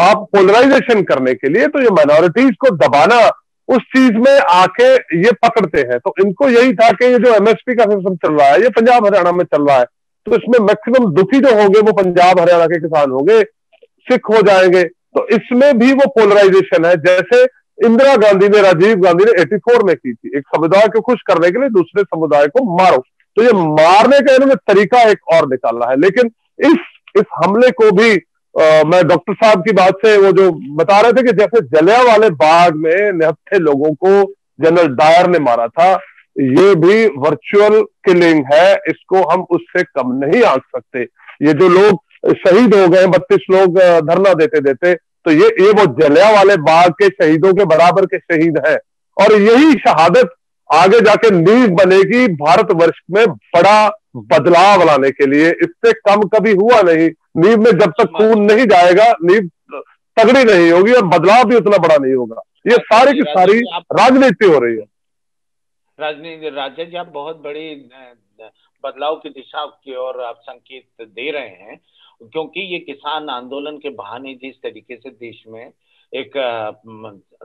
आप पोलराइजेशन करने के लिए तो ये माइनॉरिटीज को दबाना उस चीज़ में आके ये पकड़ते हैं। तो इनको यही था कि ये जो एमएसपी का सिस्टम चल रहा है, ये पंजाब हरियाणा में चल रहा है। तो इसमें मैक्सिमम दुखी जो होंगे, वो पंजाब हरियाणा के किसान होंगे, सिख हो जाएँगे। तो इसमें भी वो पोलराइजेशन है, जैसे इंदिरा गांधी ने, राजीव गांधी ने 84 में की थी, एक समुदाय को खुश करने के लिए दूसरे समुदाय को मारो। तो ये मारने का इन्होंने तरीका एक और निकाला है। लेकिन इस इस हमले को भी आ, मैं डॉक्टर साहब की बात से वो जो बता रहे थे कि जैसे जलिया वाले बाग में निहत्थे लोगों को जनरल डायर ने मारा था ये भी वर्चुअल किलिंग है इसको हम उससे कम नहीं आंक सकते। ये जो लोग शहीद हो गए बत्तीस लोग धरना देते देते तो ये ये वो जलिया वाले बाग के शहीदों के बराबर के शहीद हैं। और यही शहादत आगे जाके नींव बनेगी भारतवर्ष में बड़ा बदलाव लाने के लिए इससे कम कभी हुआ नहीं। नींव में जब तक खून नहीं जाएगा नींव तगड़ी नहीं होगी और बदलाव भी उतना बड़ा नहीं होगा। ये सारी की सारी राजनीति हो रही है। राजनीति राजा जी आप बहुत बड़ी बदलाव की दिशा की ओर आप संकेत दे रहे हैं क्योंकि ये किसान आंदोलन के बहाने जिस तरीके से देश में एक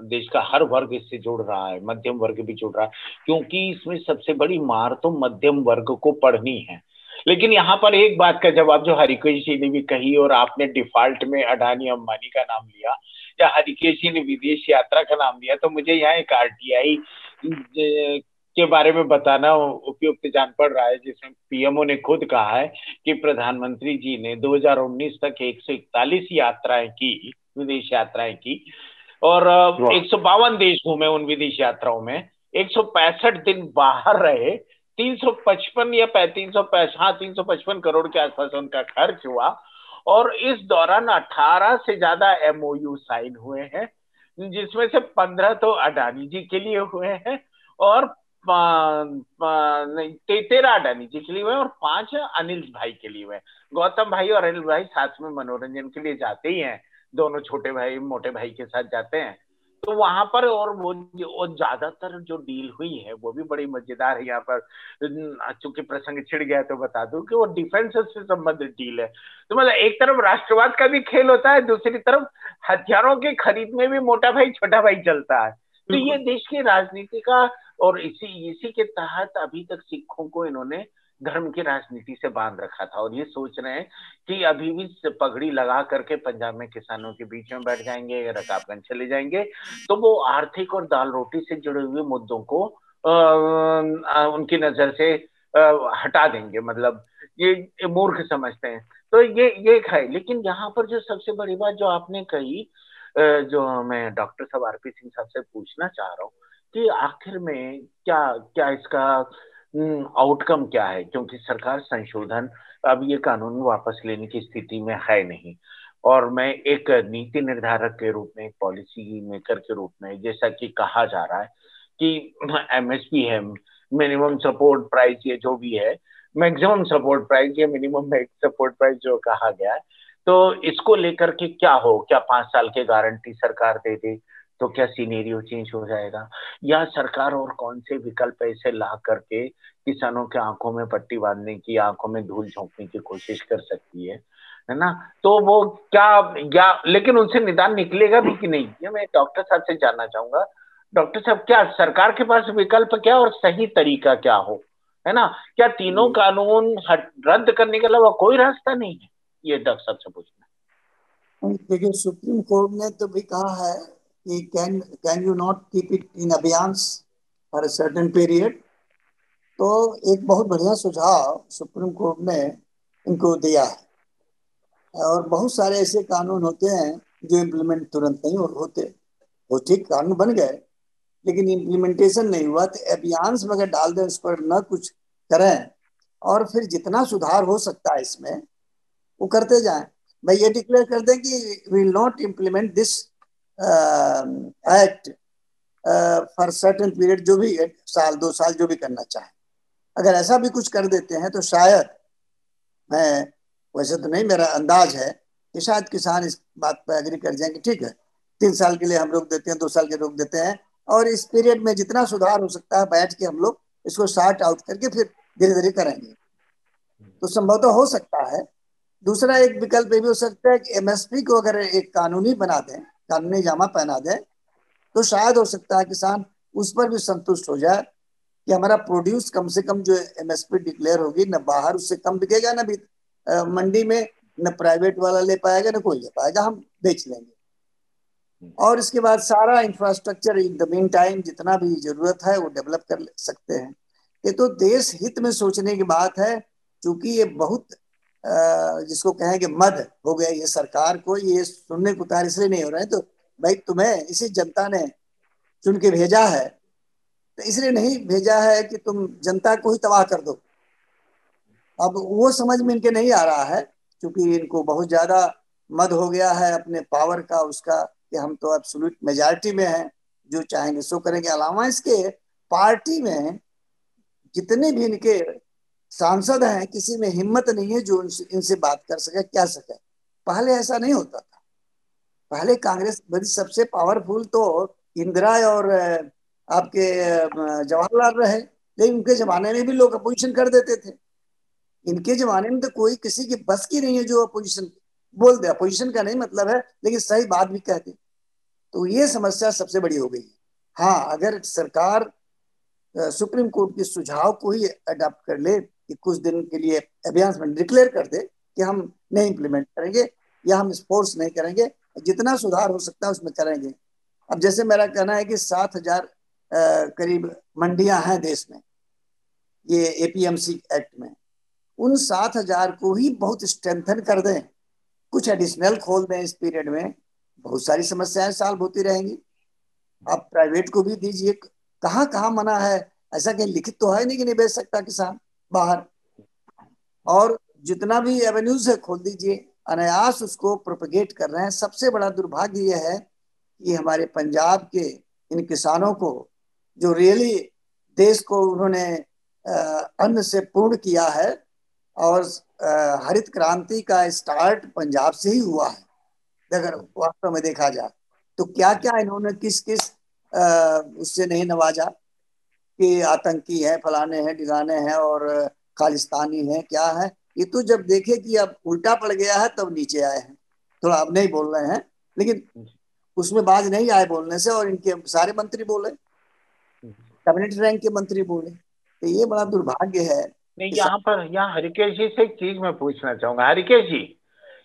देश का हर वर्ग इससे जुड़ रहा है, मध्यम वर्ग भी जुड़ रहा है, क्योंकि इसमें सबसे बड़ी मार तो मध्यम वर्ग को पड़नी है। लेकिन यहाँ पर एक बात का जवाब जो हरिकेश जी ने भी कही और आपने डिफ़ॉल्ट में अडानी अंबानी का नाम लिया, या हरिकेश जी ने विदेश यात्रा का नाम लिया तो मुझे यहाँ एक आरटीआई के बारे में बताना उपयुक्त जान पड़ रहा है, जिसमें पीएमओ ने खुद कहा है कि प्रधानमंत्री जी ने 2019 तक 141 यात्राएँ की विदेश यात्राएँ की। और एक सौ बावन देश घूमे उन विदेश यात्राओं में। एक सौ पैंसठ दिन बाहर रहे। तीन सौ पचपन या तीन सौ हाँ तीन सौ पचपन करोड़ के आसपास उनका खर्च हुआ। और इस दौरान अठारह से ज़्यादा एमओयू साइन हुए हैं जिसमें से पंद्रह तो अडानी जी के लिए हुए हैं और तेरह अडानी जी के लिए हुए और पाँच अनिल भाई के लिए हुए गौतम भाई और अनिल भाई साथ में मनोरंजन के लिए जाते ही हैं। दोनों छोटे भाई मोटे भाई के साथ जाते हैं। तो वहाँ पर और वो वो ज़्यादातर जो डील हुई है वो भी बड़ी मज़ेदार है यहाँ पर। चूँकि प्रसंग छिड़ गया तो बता दूँ कि वो डिफेंस से संबंधित डील है। तो मतलब एक तरफ़ राष्ट्रवाद का भी खेल होता है दूसरी तरफ़ हथियारों के खरीद में भी मोटा भाई छोटा भाई चलता है। तो ये देश की राजनीति का और इसी इसी के तहत अभी तक सिखों को इन्होंने धर्म की राजनीति से बाँध रखा था और ये सोच रहे हैं कि अभी भी पगड़ी लगा करके पंजाब में किसानों के बीच में बैठ जाएँगे रकाबगंज चले जाएँगे तो वो आर्थिक और दाल रोटी से जुड़े हुए मुद्दों को आ, आ, उनकी नज़र से आ, हटा देंगे मतलब ये मूर्ख समझते हैं। तो ये ये है लेकिन यहाँ पर जो सबसे बड़ी बात जो आपने कही जो मैं डॉक्टर साहब आरपी सिंह साहब से पूछना चाह रहा हूँ कि आखिर में क्या क्या इसका आउटकम हम्म, क्या है? क्योंकि सरकार संशोधन अब ये कानून वापस लेने की स्थिति में है नहीं। और मैं एक नीति निर्धारक के रूप में पॉलिसी मेकर के रूप में जैसा कि कहा जा रहा है कि एमएसपी है मिनिमम सपोर्ट प्राइस ये जो भी है मैक्सिमम सपोर्ट प्राइस या मिनिमम सपोर्ट प्राइस जो कहा गया है तो इसको लेकर के क्या हो? क्या पाँच साल की गारंटी सरकार दे दे? तो क्या सीनेरियो चेंज हो जाएगा? या सरकार और कौन से विकल्प ऐसे ला करके किसानों के आँखों में पट्टी बांधने की आँखों में धूल झोंकने की कोशिश कर सकती है है ना? तो वो क्या या लेकिन उनसे निदान निकलेगा भी कि नहीं? ये मैं डॉक्टर साहब से जानना चाहूँगा। डॉक्टर साहब क्या सरकार के पास विकल्प क्या और सही तरीका क्या हो? है ना? क्या तीनों कानून रद्द करने के अलावा कोई रास्ता नहीं है? ये डॉक्टर साहब से पूछना देखिए सुप्रीम कोर्ट ने तो भी कहा है can can you not keep it in abeyance for a certain period तो एक बहुत बढ़िया सुझाव सुप्रीम कोर्ट ने इनको दिया है। और बहुत सारे ऐसे कानून होते हैं जो इम्प्लीमेंट तुरंत नहीं होते। वो ठीक कानून बन गए, लेकिन इम्प्लीमेंटेशन नहीं हुआ तो में अगर डाल दें, उस पर न कुछ करें। और फिर जितना सुधार हो सकता है इसमें, वो करते जाएँ। भाई ये डिक्लेयर कर दें कि will not implement this act for certain period जो भी साल, दो साल जो भी करना चाहे। अगर ऐसा भी कुछ कर देते हैं तो शायद, मैं, वैसे तो नहीं, मेरा अंदाज है कि शायद किसान इस बात पर एग्री कर जाएँगे, ठीक है। तीन साल के लिए हम रोक देते हैं, दो साल के रोक देते हैं, और इस पीरियड में जितना सुधार हो सकता है, बैठ के हम लोग इसको शार्ट आउट करके फिर धीरे धीरे करेंगे। तो संभवतः हो सकता है। दूसरा एक विकल्प ये भी हो सकता है कि एमएसपी को अगर एक कानूनी बना दें कानूनी जामा पहना दे तो शायद हो सकता है किसान उस पर भी संतुष्ट हो जाए कि हमारा प्रोड्यूस कम से कम जो एमएसपी डिक्लेयर होगी, न बाहर उससे कम बिकेगा, न भी मंडी में न प्राइवेट वाला ले पाएगा, न कोई ले पाएगा, हम बेच लेंगे। और इसके बाद सारा infrastructure in the meantime जितना भी ज़रूरत है, वो डेवलप कर सकते हैं। ये तो देश हित में सोचने की बात है क्योंकि ये बहुत जिसको कहेंगे मद हो गया ये सरकार को, ये सुनने को तैयार इसलिए नहीं हो रहे तो भाई तुम्हें इसी जनता ने चुन के भेजा है तो इसलिए नहीं भेजा है कि तुम जनता को ही तबाह कर दो। अब वो समझ में इनके नहीं आ रहा है, क्योंकि इनको बहुत ज़्यादा मद हो गया है अपने पावर का, उसका, कि हम तो एब्सोल्यूट मेजॉरिटी में हैं, जो चाहेंगे सो करेंगे। अलावा इसके पार्टी में जितने भी इनके सांसद हैं, किसी में हिम्मत नहीं है जो इनसे बात कर सके, क्या सके। पहले ऐसा नहीं होता था। पहले कांग्रेस सबसे पावरफुल तो इंदिरा और आपके जवाहरलाल रहे, लेकिन उनके जमाने में भी लोग अपोजिशन कर देते थे। इनके जमाने में तो कोई किसी की बस की नहीं है जो अपोजिशन बोल दे अपोजिशन का नहीं मतलब है, लेकिन सही बात भी कहते तो ये समस्या सबसे बड़ी हो गई हाँ। अगर सरकार सुप्रीम कोर्ट के सुझाव को ही अडॉप्ट कर ले कि कुछ दिन के लिए अभियान में डिक्लेयर कर दे कि हम नहीं इम्प्लीमेंट करेंगे या हम स्पोर्ट्स नहीं करेंगे। जितना सुधार हो सकता है उसमें करेंगे। अब जैसे मेरा कहना है कि सात हज़ार करीब मंडियाँ हैं देश में, ये एपीएमसी एक्ट में। उन सात हज़ार को ही बहुत स्ट्रेंथन कर दें। कुछ एडिशनल खोल दें इस पीरियड में। बहुत सारी समस्याएँ सॉल्व होती रहेंगी। आप प्राइवेट को भी दीजिए। कहाँ कहाँ मना है? ऐसा कहीं लिखित तो है नहीं कि नहीं बेच सकता किसान? बाहर। और जितना भी एवेन्यूज है, खोल दीजिए। अनायास उसको प्रोपगेट कर रहे हैं। सबसे बड़ा दुर्भाग्य यह है कि हमारे पंजाब के इन किसानों को, जो रियली देश को उन्होंने अन्न से पूर्ण किया है और हरित क्रांति का स्टार्ट पंजाब से ही हुआ है। अगर वास्तव में देखा जाए तो क्या क्या इन्होंने किस किस उससे नहीं नवाजा? कि आतंकी है फलाने हैं डिगाने हैं और खालिस्तानी है क्या है? ये तो जब देखे कि अब उल्टा पड़ गया है तब नीचे आए हैं। थोड़ा अब नहीं बोल रहे हैं लेकिन उसमें बाज नहीं आए बोलने से और इनके सारे मंत्री बोले। कैबिनेट रैंक के मंत्री बोले। तो ये बड़ा दुर्भाग्य है नहीं यहाँ पर यहाँ हरिकेश जी से एक चीज़ मैं पूछना चाहूँगा। हरिकेश जी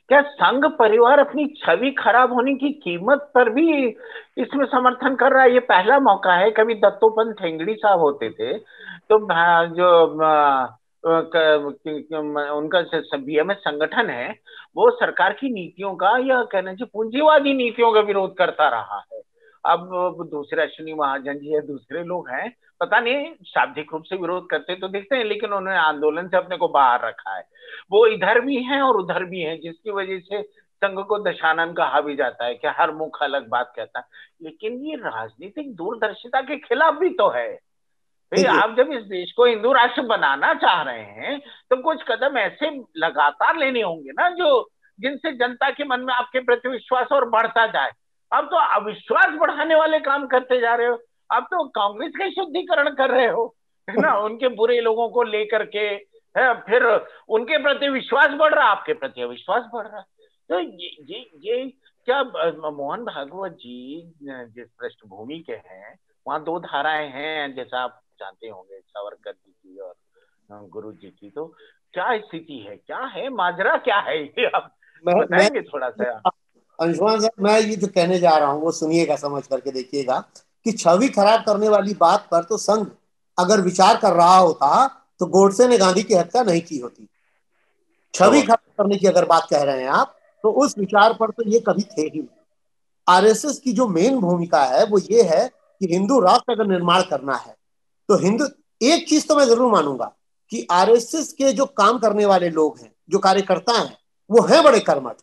क्या संघ परिवार अपनी छवि खराब होने की कीमत पर भी इसमें समर्थन कर रहा है? ये पहला मौका है, कभी दत्तोपन ठेंगड़ी साहब होते थे तो जो उनका बीएमएस संगठन है, वो सरकार की नीतियों का या कहना चाहिए पूंजीवादी नीतियों का विरोध करता रहा है। अब दूसरे अश्विनी महाजन जी है दूसरे लोग हैं पता नहीं शाब्दिक रूप से विरोध करते तो देखते हैं लेकिन उन्होंने आंदोलन से अपने को बाहर रखा है। वो इधर भी हैं और उधर भी हैं जिसकी वजह से संघ को दशानन कहा भी जाता है कि हर मुख अलग बात कहता है। लेकिन ये राजनीतिक दूरदर्शिता के खिलाफ भी तो है। भाई आप जब इस देश को हिंदू राष्ट्र बनाना चाह रहे हैं तो कुछ कदम ऐसे लगातार लेने होंगे ना जो जिनसे जनता के मन में आपके प्रति विश्वास और बढ़ता जाए। अब तो अविश्वास बढ़ाने वाले काम करते जा रहे हो। अब तो कांग्रेस का शुद्धिकरण कर रहे हो है ना? उनके बुरे लोगों को लेकर के है फिर उनके प्रति विश्वास बढ़ रहा आपके प्रति अविश्वास बढ़ रहा। तो ये ये ये क्या मोहन भागवत जी जिस पृष्ठभूमि के हैं वहाँ दो धाराएँ हैं जैसा आप जानते होंगे सावरकर जी की और गुरु जी की। तो क्या स्थिति है? क्या है? माजरा क्या है? ये आप बताएँगे थोड़ा सा। अंशुमान साहब मैं ये जो कहने जा रहा हूँ वो सुनिएगा समझ करके देखिएगा। कि छवि खराब करने वाली बात पर तो संघ अगर विचार कर रहा होता तो गोडसे ने गांधी की हत्या नहीं की होती। छवि तो- खराब करने की अगर बात कह रहे हैं आप तो उस विचार पर तो ये कभी थे ही आरएसएस की जो मेन भूमिका है वो ये है कि हिंदू राष्ट्र अगर निर्माण करना है तो हिंदू एक चीज़ तो मैं ज़रूर मानूँगा कि आरएसएस के जो काम करने वाले लोग हैं जो कार्यकर्ता हैं वो हैं बड़े कर्मठ।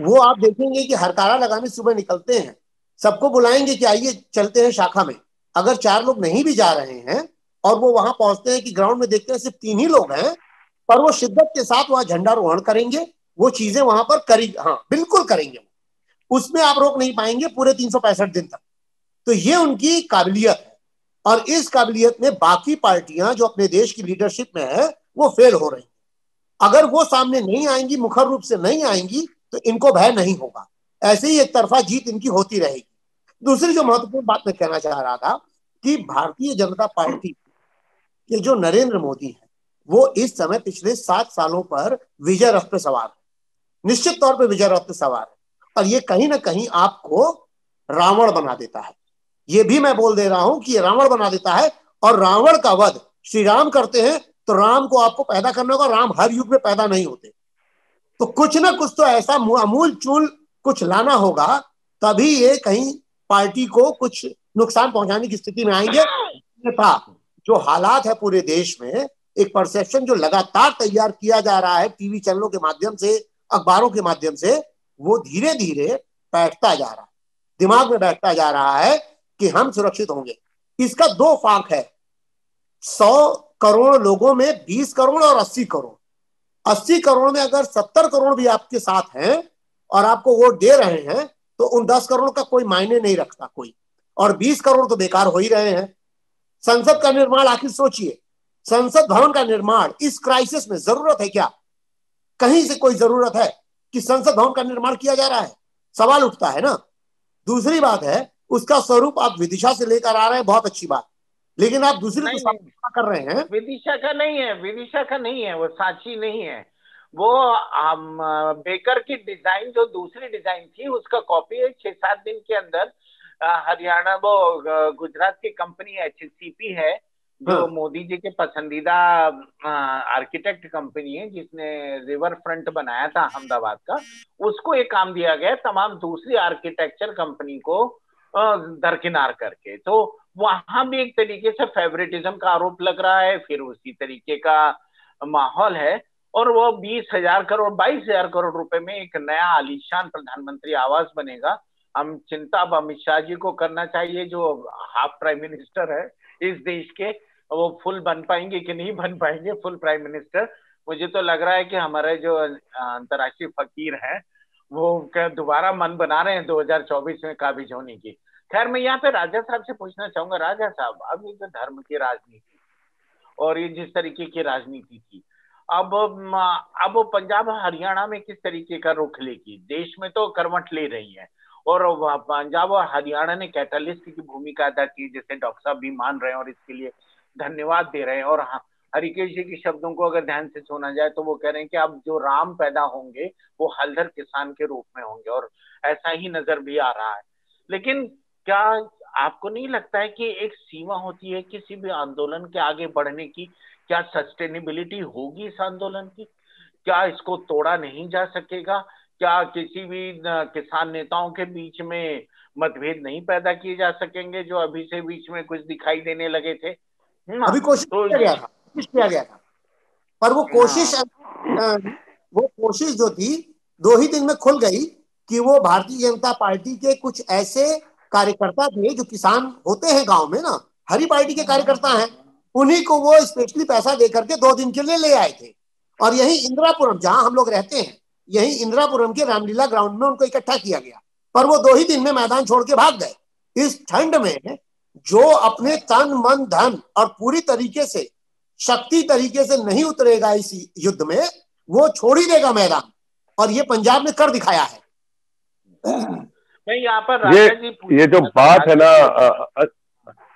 वो आप देखेंगे कि हरकारा लगाने सुबह निकलते हैं सबको बुलाएँगे कि आइए चलते हैं शाखा में। अगर चार लोग नहीं भी जा रहे हैं और वो वहाँ पहुँचते हैं कि ग्राउंड में देखते हैं सिर्फ़ तीन ही लोग हैं, पर वो शिद्दत के साथ वहाँ झंडारोहण करेंगे, वो चीज़ें वहाँ पर करी हाँ बिल्कुल करेंगे उसमें आप रोक नहीं पाएँगे पूरे तीन सौ पैंसठ दिन तक। तो ये उनकी काबिलियत। है और इस काबिलियत में बाकी पार्टियाँ जो अपने देश की लीडरशिप में है, वो फेल हो रही अगर वो सामने नहीं आएँगी, मुखर रूप से नहीं आएँगी तो इनको भय नहीं होगा। ऐसे ही एक तरफा जीत इनकी होती रहेगी। दूसरी जो महत्वपूर्ण बात मैं कहना चाह रहा था कि भारतीय जनता पार्टी के जो नरेंद्र मोदी है, वो इस समय पिछले सात सालों पर विजय रथ पे सवार है। निश्चित तौर पर विजय रथ पे सवार है। और ये कहीं ना कहीं आपको रावण बना देता है। ये भी मैं बोल दे रहा हूँ कि ये रावण बना देता है और रावण का वध श्री राम करते हैं तो राम को आपको पैदा करना होगा, राम हर युग में पैदा नहीं होते। तो कुछ ना कुछ तो ऐसा अमूल चूल कुछ लाना होगा, तभी ये कहीं पार्टी को कुछ नुकसान पहुँचाने की स्थिति में आएँगे। था। जो हालात है पूरे देश में, एक परसेप्शन जो लगातार तैयार किया जा रहा है टीवी चैनलों के माध्यम से, अखबारों के माध्यम से, वो धीरे धीरे बैठता जा रहा है। दिमाग में बैठता जा रहा है कि हम सुरक्षित होंगे। इसका दो फाक है। सौ करोड़ लोगों में बीस करोड़ और अस्सी करोड़। अस्सी करोड़ में अगर सत्तर करोड़ भी आपके साथ हैं और आपको वोट दे रहे हैं तो उन दस करोड़ का कोई मायने नहीं रखता कोई। और बीस करोड़ तो बेकार हो ही रहे हैं। संसद का निर्माण आखिर सोचिए। संसद भवन का निर्माण इस क्राइसिस में ज़रूरत है क्या? कहीं से कोई ज़रूरत है कि संसद भवन का निर्माण किया जा रहा है? सवाल उठता है ना। दूसरी बात है उसका स्वरूप आप विदिशा से लेकर आ रहे हैं बहुत अच्छी बात। लेकिन आप दूसरी कर रहे हैं। विदिशा का नहीं है विदिशा का नहीं है वो साक्षी नहीं है। वो हम बेकर की डिज़ाइन जो दूसरी डिज़ाइन थी उसका कॉपी है छह सात दिन के अंदर हरियाणा वो गुजरात की कंपनी एच है जो हाँ। मोदी जी के पसंदीदा आर्किटेक्ट कंपनी है जिसने रिवर फ्रंट बनाया था अहमदाबाद का उसको एक काम दिया गया तमाम दूसरी आर्किटेक्चर कंपनी को दरकिनार करके तो वहाँ भी एक तरीके से फेवरेटिज्म का आरोप लग रहा है फिर उसी तरीके का माहौल है और वो बीस हज़ार करोड़ बाईस हज़ार करोड़ रुपए में एक नया आलिशान प्रधानमंत्री आवास बनेगा। हम चिंता अब अमित शाह जी को करना चाहिए, जो हाफ़ प्राइम मिनिस्टर है, इस देश के, वो फुल बन पाएँगे कि नहीं बन पाएँगे, फुल प्राइम मिनिस्टर। मुझे तो लग रहा है कि हमारे जो अंतर्राष्ट्रीय फकीर हैं, वो दोबारा मन बना रहे हैं 2024 में काबिज होने की। खैर, मैं यहाँ पे राजा साहब से पूछना चाहूँगा। राजा साहब, अब ये जो धर्म की राजनीति और ये जिस तरीके की राजनीति थी अब अब पंजाब हरियाणा में किस तरीके का रुख लेगी? देश में तो करवट ले रही है। और पंजाब और हरियाणा ने कैटलिस्ट की भूमिका अदा की, जैसे डॉक्टर साहब भी मान रहे हैं और इसके लिए धन्यवाद दे रहे हैं। और हाँ हरिकेश जी के शब्दों को अगर ध्यान से सुना जाए तो वो कह रहे हैं कि अब जो राम पैदा होंगे, वो हलधर किसान के रूप में होंगे, और ऐसा ही नज़र भी आ रहा है। लेकिन क्या आपको नहीं लगता है कि एक सीमा होती है किसी भी आंदोलन के आगे बढ़ने की? क्या सस्टेनेबिलिटी होगी इस आंदोलन की? क्या इसको तोड़ा नहीं जा सकेगा? क्या किसी भी किसान नेताओं के बीच में मतभेद नहीं पैदा किए जा सकेंगे जो अभी से बीच में कुछ दिखाई देने लगे थे? अभी कोशिश तो किया गया था कोशिश किया गया था। पर वो कोशिश हाँ। वो कोशिश जो थी दो ही दिन में खुल गई कि वो भारतीय जनता पार्टी के कुछ ऐसे कार्यकर्ता थे जो किसान होते हैं गाँव में ना हरी पार्टी के कार्यकर्ता हैं। उन्हीं को वो स्पेशली पैसा दे करके दो दिन के लिए ले आए थे। और यही इंदिरापुरम जहाँ हम लोग रहते हैं यही इंदिरापुरम के रामलीला ग्राउंड में उनको इकट्ठा किया गया। पर वो दो ही दिन में मैदान छोड़ के भाग गए। इस ठंड में जो अपने तन मन धन और पूरी तरीके से शक्ति तरीके से नहीं उतरेगा इस युद्ध में वो छोड़ ही देगा मैदान। और ये पंजाब ने कर दिखाया है। मैं यहाँ पर ये ये जो बात है ना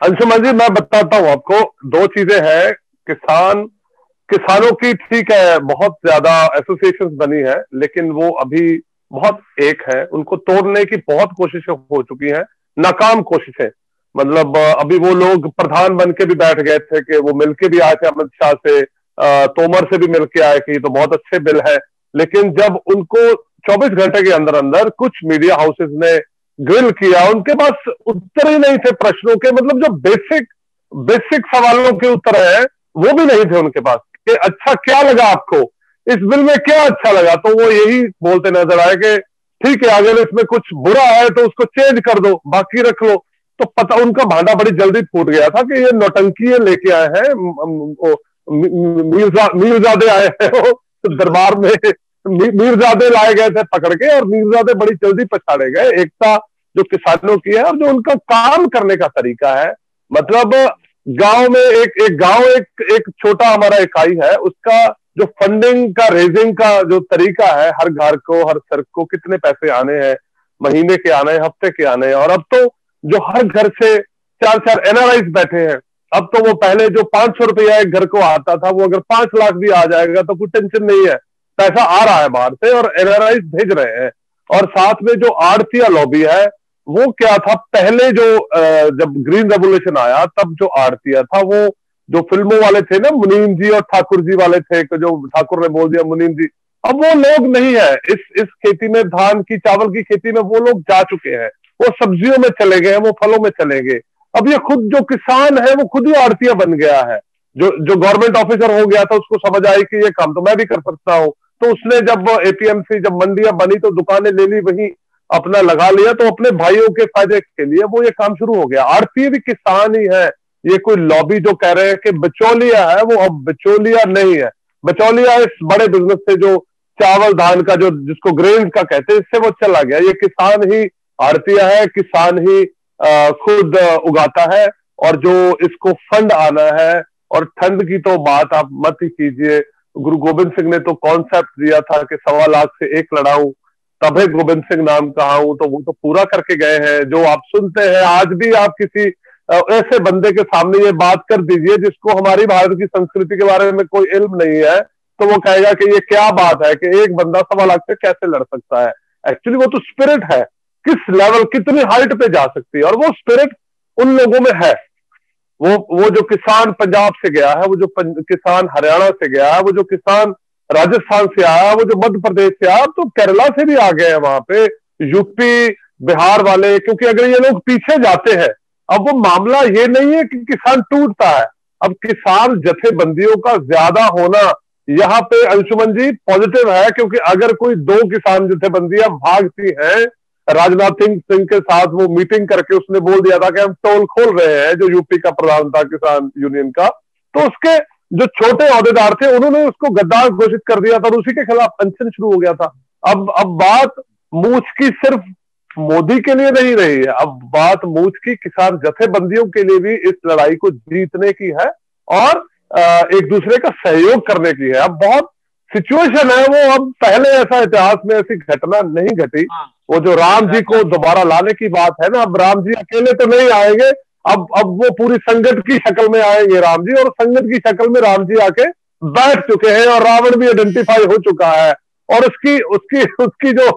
अंशुमन जी मैं बताता हूँ आपको, दो चीज़ें हैं, किसान, किसानों की ठीक है, बहुत ज़्यादा एसोसिएशन बनी है, लेकिन वो अभी बहुत एक है, उनको तोड़ने की बहुत कोशिशें हो चुकी हैं, नाकाम कोशिशें। मतलब अभी वो लोग प्रधान बन के भी बैठ गए थे कि वो मिलके भी आए थे अमित शाह से तोमर से भी मिलके आए कि तो बहुत अच्छे बिल है। लेकिन जब उनको 24 घंटे के अंदर अंदर कुछ मीडिया हाउसेस ने ग्रिल किया, उनके पास उत्तर ही नहीं थे प्रश्नों के। मतलब जो बेसिक बेसिक सवालों के उत्तर है, वो भी नहीं थे उनके पास कि अच्छा क्या लगा आपको? इस बिल में क्या अच्छा लगा? तो वो यही बोलते नज़र आए कि ठीक है, अगर इसमें कुछ बुरा है तो उसको चेंज कर दो, बाकी रख लो। तो पता, उनका भांडा बड़ी जल्दी फूट गया था कि ये नौटंकी लेके आए हैं मीरजादे आए हैं दरबार में, मीरजादे लाए गए थे पकड़ के और मीरजादे बड़ी जल्दी पछाड़े गए। एकता जो किसानों की है और जो उनका काम करने का तरीका है मतलब गाँव में एक एक गाँव एक एक छोटा हमारा इकाई है, उसका जो फंडिंग का रेजिंग का जो तरीका है, हर घर को, हर सर को कितने पैसे आने हैं, महीने के आने हैं, हफ़्ते के आने हैं, और अब तो जो हर घर से चार चार एनआरआई बैठे हैं, अब तो वो पहले जो पाँच सौ रुपया एक घर को आता था, वो अगर पाँच लाख भी आ जाएगा तो कोई टेंशन नहीं है, पैसा आ रहा है बाहर से, और एनआरआई भेज रहे हैं, और साथ में जो आड़तिया लॉबी है वो क्या था? पहले जो जब ग्रीन रेवोल्यूशन आया, तब जो आड़तिया था, वो जो फ़िल्मों वाले थे ना, मुनीम जी और ठाकुर जी वाले थे जो ठाकुर ने बोल दिया मुनीम जी। अब वो लोग नहीं है। इस इस खेती में, धान की, चावल की खेती में वो लोग जा चुके हैं। वो सब्जियों में चले गए हैं, वो फलों में चले गए। अब ये खुद जो किसान है, वो खुद ही आड़तिया बन गया है। जो जो गवर्नमेंट ऑफिसर हो गया था, उसको समझ आई कि ये काम तो मैं भी कर सकता हूँ। तो उसने जब एपीएमसी जब मंडियाँ बनी तो दुकानें ले ली वही। अपना लगा लिया तो अपने भाइयों के फ़ायदे के लिए वो ये काम शुरू हो गया। आरती भी किसान ही है। ये कोई लॉबी जो कह रहे हैं कि बिचौलिया है वो अब बिचौलिया नहीं है। बचौलिया इस बड़े बिज़नेस से जो चावल धान का जो जिसको ग्रेन का कहते हैं इससे वो चला गया। ये किसान ही आरतीय है किसान ही आ, खुद उगाता है और जो इसको फंड आना है और ठंड की तो बात आप मत ही कीजिए। गुरु गोविंद सिंह ने तो कॉन्सेप्ट दिया था कि सवा लाख से एक लड़ाऊ तबे गोविंद सिंह नाम कहा हूँ तो वो तो पूरा करके गए हैं, जो आप सुनते हैं, आज भी आप किसी ऐसे बंदे के सामने ये बात कर दीजिए, जिसको हमारी भारत की संस्कृति के बारे में कोई इल्म नहीं है तो वो कहेगा कि ये क्या बात है कि एक बंदा सवा लाख से कैसे लड़ सकता है। एक्चुअली वो तो स्पिरिट है। किस लेवल कितनी हाइट पे जा सकती है? और वो स्पिरिट उन लोगों में है। वो वो जो किसान पंजाब से गया है, वो जो किसान हरियाणा से गया है, वो जो किसान राजस्थान से आया, वो जो मध्य प्रदेश से आया तो केरला से भी आ गए हैं वहाँ पे। यूपी बिहार वाले, क्योंकि अगर ये लोग पीछे जाते हैं, अब वो मामला ये नहीं है कि किसान टूटता है। अब किसान जथेबंदियों का ज़्यादा होना, यहाँ पे अंशुमन जी पॉजिटिव है, क्योंकि अगर कोई दो किसान जथेबंदियाँ भागती हैं, राजनाथ सिंह के साथ वो मीटिंग करके उसने बोल दिया था कि हम टोल खोल रहे हैं, जो यूपी का प्रधान था किसान यूनियन का तो उसके जो छोटे अहदेदार थे उन्होंने उसको गद्दार घोषित कर दिया था और उसी के खिलाफ अनशन शुरू हो गया था। अब अब बात मूछ की सिर्फ़ मोदी के लिए नहीं रही है अब बात मूछ की किसान जथेबंदियों के लिए भी इस लड़ाई को जीतने की है और एक दूसरे का सहयोग करने की है। अब बहुत सिचुएशन है वो अब पहले ऐसा इतिहास में ऐसी घटना नहीं घटी। हाँ। वो जो राम जी को दोबारा लाने की बात है ना अब राम जी अकेले तो नहीं आएँगे अब अब वो पूरी संगत की शक्ल में आएँगे राम जी और संगत की शक्ल में राम जी आके बैठ चुके हैं और रावण भी आइडेंटिफाई हो चुका है। और उसकी उसकी उसकी जो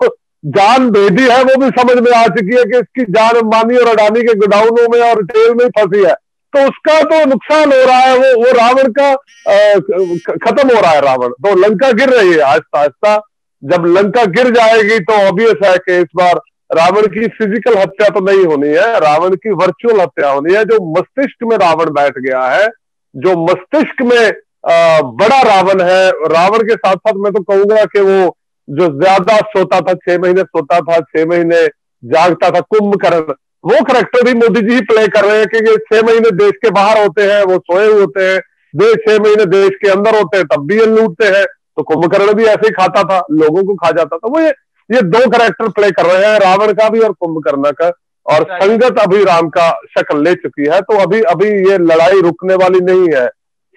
जान भेदी है वो भी समझ में आ चुकी है कि इसकी जान अंबानी और अडानी के गोडाउनों में और जेल में फंसी है। तो उसका तो नुकसान हो रहा है वो वो रावण का खत्म हो रहा है रावण। तो लंका गिर रही है आहिस्ता आहिस्ता जब लंका गिर जाएगी तो ऑब्वियस है कि इस बार रावण की फ़िज़िकल हत्या तो नहीं होनी है, रावण की वर्चुअल हत्या होनी है। जो मस्तिष्क में रावण बैठ गया है, जो मस्तिष्क में बड़ा रावण है, रावण के साथ साथ मैं तो कहूँगा कि वो जो ज़्यादा सोता था, छह महीने सोता था, छह महीने जागता था, कुंभकर्ण, वो करेक्टर भी मोदी जी ही प्ले कर रहे हैं कि ये छह महीने देश के बाहर होते हैं, वो सोए हुए होते हैं। देश छह महीने देश के अंदर होते हैं, तब भी ये लूटते हैं। तो कुंभकर्ण भी ऐसे ही खाता था, लोगों को खा जाता था। वो ये ये दो करेक्टर प्ले कर रहे हैं रावण का भी और कुंभकर्ण का। और संगत अभी राम का शक्ल ले चुकी है तो अभी अभी ये लड़ाई रुकने वाली नहीं है।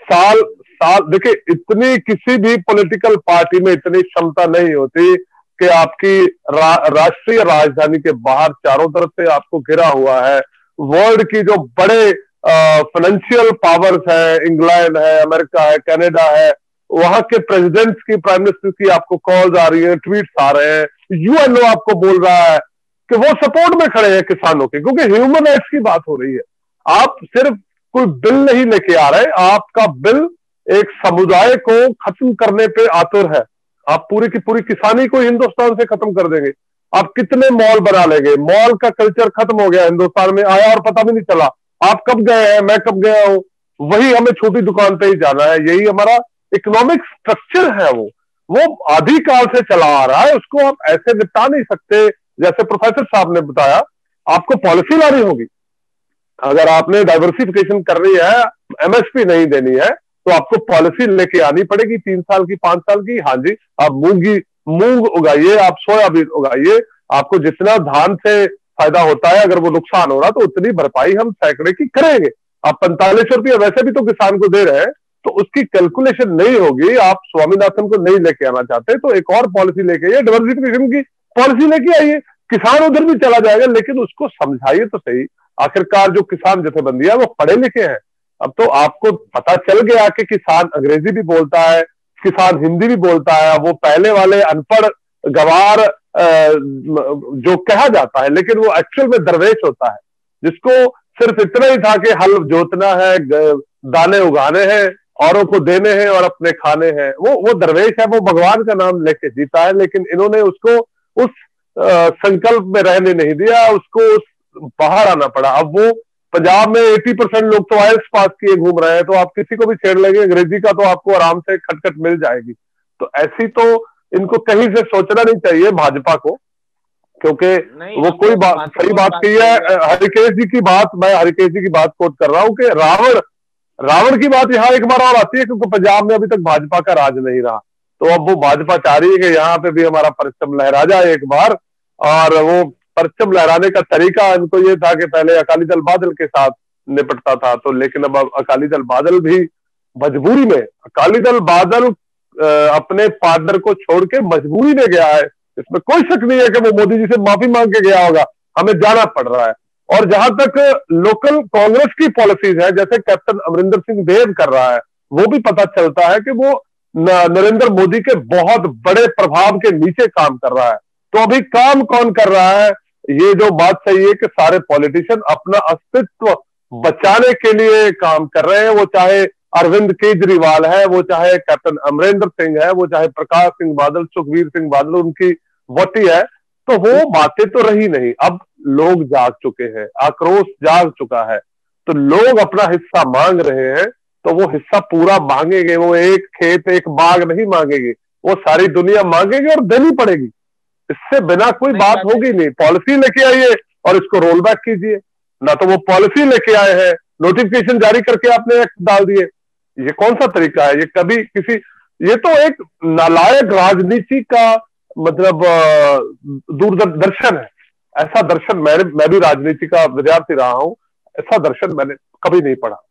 साल साल देखिए इतनी किसी भी पॉलिटिकल पार्टी में इतनी क्षमता नहीं होती कि आपकी रा, राष्ट्रीय राजधानी के बाहर चारों तरफ़ से आपको घिरा हुआ है। वर्ल्ड की जो बड़े फाइनेंशियल पावर्स है इंग्लैंड है अमेरिका है कनाडा है वहाँ के प्रेसिडेंट्स की प्राइम मिनिस्टर की आपको कॉल्स आ रही है ट्वीट्स आ रहे हैं। यूएनओ आपको बोल रहा है कि वो सपोर्ट में खड़े हैं किसानों के, क्योंकि ह्यूमन राइट्स की बात हो रही है। आप सिर्फ़ कोई बिल नहीं लेके आ रहे, आपका बिल एक समुदाय को खत्म करने पे आतुर है। आप पूरी की पूरी किसानी को हिंदुस्तान से खत्म कर देंगे। आप कितने मॉल बना लेंगे? मॉल का कल्चर खत्म हो गया हिंदुस्तान में, आया और पता भी नहीं चला। आप कब गए हैं? मैं कब गया हूँ? वही हमें छोटी दुकान पे ही जाना है। यही हमारा इकोनॉमिक स्ट्रक्चर है वो। वो आधि काल से चला आ रहा है, उसको आप ऐसे निपटा नहीं सकते, जैसे प्रोफेसर साहब ने बताया, आपको पॉलिसी लानी होगी। अगर आपने डाइवर्सिफिकेशन करनी है एमएसपी नहीं देनी है तो आपको पॉलिसी लेके आनी पड़ेगी, तीन साल की, पाँच साल की। हाँ जी, आप मूँगी मूंग उगाइए, आप सोयाबीन उगाइए, आपको जितना धान से फ़ायदा होता है, अगर वो नुकसान हो रहा तो उतनी भरपाई हम सैकड़े की करेंगे। आप पैंतालीस रुपया, वैसे भी तो किसान को दे रहे हैं तो उसकी कैलकुलेशन नहीं होगी। आप स्वामीनाथन को नहीं लेके आना चाहते तो एक और पॉलिसी लेके आइए डाइवर्सिफिकेशन की पॉलिसी लेके आइए। किसान उधर भी चला जाएगा, लेकिन उसको समझाइए तो सही। आखिरकार जो किसान जथेबंदी है, वो पढ़े लिखे हैं। अब तो आपको पता चल गया कि किसान अंग्रेज़ी भी बोलता है, किसान हिंदी भी बोलता है, वो पहले वाले अनपढ़, गवार जो कहा जाता है, लेकिन वो एक्चुअल में दरवेश होता है। जिसको सिर्फ़ इतना ही था कि हल जोतना है दाने उगाने हैं औरों को देने हैं और अपने खाने हैं। वो वो दरवेश है वो भगवान का नाम लेके जीता है लेकिन इन्होंने उसको उस संकल्प में रहने नहीं दिया उसको उस बाहर आना पड़ा। अब वो पंजाब में 80 परसेंट लोग तो आयल्स पास किए घूम रहे हैं तो आप किसी को भी छेड़ लेंगे अंग्रेज़ी का तो आपको आराम से खटखट मिल जाएगी। तो ऐसी तो इनको कहीं से सोचना नहीं चाहिए भाजपा को क्योंकि वो कोई बात सही बात कही है। हरिकेश जी की बात मैं हरिकेश जी की बात कोट कर रहा हूँ कि रावण रावण की बात यहाँ एक बार और आती है, क्योंकि पंजाब में अभी तक भाजपा का राज नहीं रहा। तो अब वो भाजपा चाह रही है कि यहाँ पे भी हमारा परिश्रम लहरा जाए एक बार, और वो परचम लहराने का तरीका इनको ये था कि पहले अकाली दल बादल के साथ निपटता था तो लेकिन अब अकाली दल बादल भी मजबूरी में, अकाली दल बादल अपने पार्टनर को छोड़ के मजबूरी में गया है। इसमें कोई शक नहीं है कि वो मोदी जी से माफ़ी मांग के गया होगा। हमें जाना पड़ रहा है। और जहाँ तक लोकल कांग्रेस की पॉलिसीज़ है, जैसे कैप्टन अमरिंदर सिंह देव कर रहा है, वो भी पता चलता है कि वो नरेंद्र मोदी के बहुत बड़े प्रभाव के नीचे काम कर रहा है। तो अभी काम कौन कर रहा है? ये जो बात सही है कि सारे पॉलिटिशियन अपना अस्तित्व बचाने के लिए काम कर रहे हैं। वो चाहे अरविंद केजरीवाल है, वो चाहे कैप्टन अमरेंद्र सिंह है, वो चाहे प्रकाश सिंह बादल सुखवीर सिंह बादल, उनकी वटी है। तो वो बातें तो रही नहीं। अब लोग जाग चुके हैं आक्रोश जाग चुका है। तो लोग अपना हिस्सा मांग रहे हैं तो वो हिस्सा पूरा मांगेंगे। वो एक खेत एक बाग नहीं मांगेंगे। वो सारी दुनिया मांगेगी और देनी पड़ेगी। इससे बिना कोई बात होगी नहीं। पॉलिसी लेके आइए और इसको रोल बैक कीजिए। ना तो वो पॉलिसी लेके आए हैं। नोटिफिकेशन जारी करके आपने एक्ट डाल दिए। ये कौन सा तरीका है? ये कभी किसी ये तो एक नालायक राजनीति का मतलब दूरदर्शन है। ऐसा दर्शन मैं मैं भी राजनीति का विद्यार्थी रहा हूँ। ऐसा दर्शन मैंने कभी नहीं पढ़ा।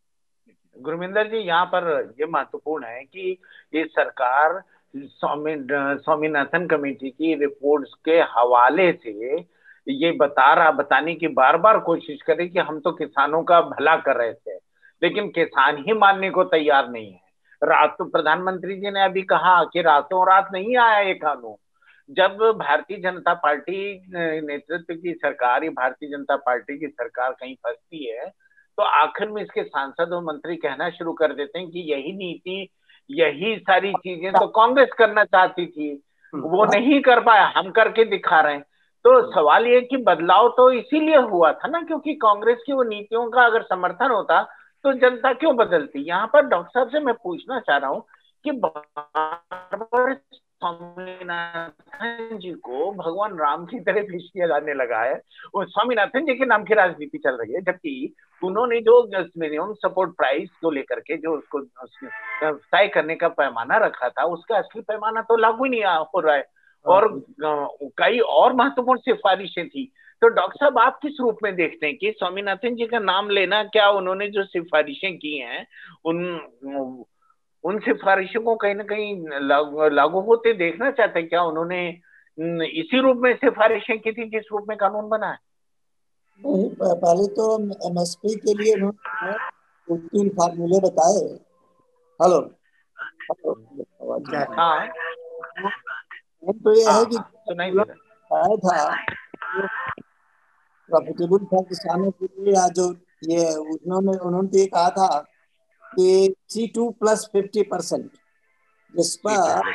गुरमिंदर जी, यहाँ पर ये महत्वपूर्ण है कि ये सरकार स्वामी, स्वामीनाथन कमेटी की रिपोर्ट्स के हवाले से ये बता रहा, बताने की बार बार कोशिश करे कि हम तो किसानों का भला कर रहे थे, लेकिन किसान ही मानने को तैयार नहीं है। रात तो प्रधानमंत्री जी ने अभी कहा कि रातों रात नहीं आया ये कानून। जब भारतीय जनता पार्टी नेतृत्व की सरकार या भारतीय जनता पार्टी की सरकार कहीं फंसती है तो आखिर में इसके सांसद और मंत्री कहना शुरू कर देते हैं कि यही नीति यही सारी चीज़ें तो कांग्रेस करना चाहती थी। वो नहीं कर पाया हम करके दिखा रहे हैं। तो सवाल ये कि बदलाव तो इसीलिए हुआ था ना क्योंकि कांग्रेस की वो नीतियों का अगर समर्थन होता तो जनता क्यों बदलती? यहाँ पर डॉक्टर साहब से मैं पूछना चाह रहा हूँ कि बार बार स्वामीनाथन जी को भगवान राम की तरह पेश किया जाने लगा है। वो स्वामीनाथन जी के नाम की राजनीति चल रही है जबकि उन्होंने जो मिनिमम सपोर्ट प्राइस को लेकर के जो उसको तय करने का पैमाना रखा था उसका असली पैमाना तो लागू ही नहीं हो रहा है। और कई और महत्वपूर्ण सिफारिशें थी। तो डॉक्टर साहब आप किस रूप में देखते हैं कि स्वामीनाथन जी का नाम लेना क्या उन्होंने जो सिफारिशें की हैं उन उन सिफारिशों को कहीं ना कहीं लागू होते देखना चाहते हैं। क्या उन्होंने इसी रूप में सिफारिशें की थी जिस रूप में कानून बना है? नहीं पहले तो एमएसपी के लिए उन्होंने तीन फार्मूले बताए। हेलो। हाँ। तो ये है हाँ, कि आया था प्रॉफिटेबल था किसानों के लिए या जो ये उन्होंने उन्होंने तो ये कहा था कि C two plus fifty percent, जिस पर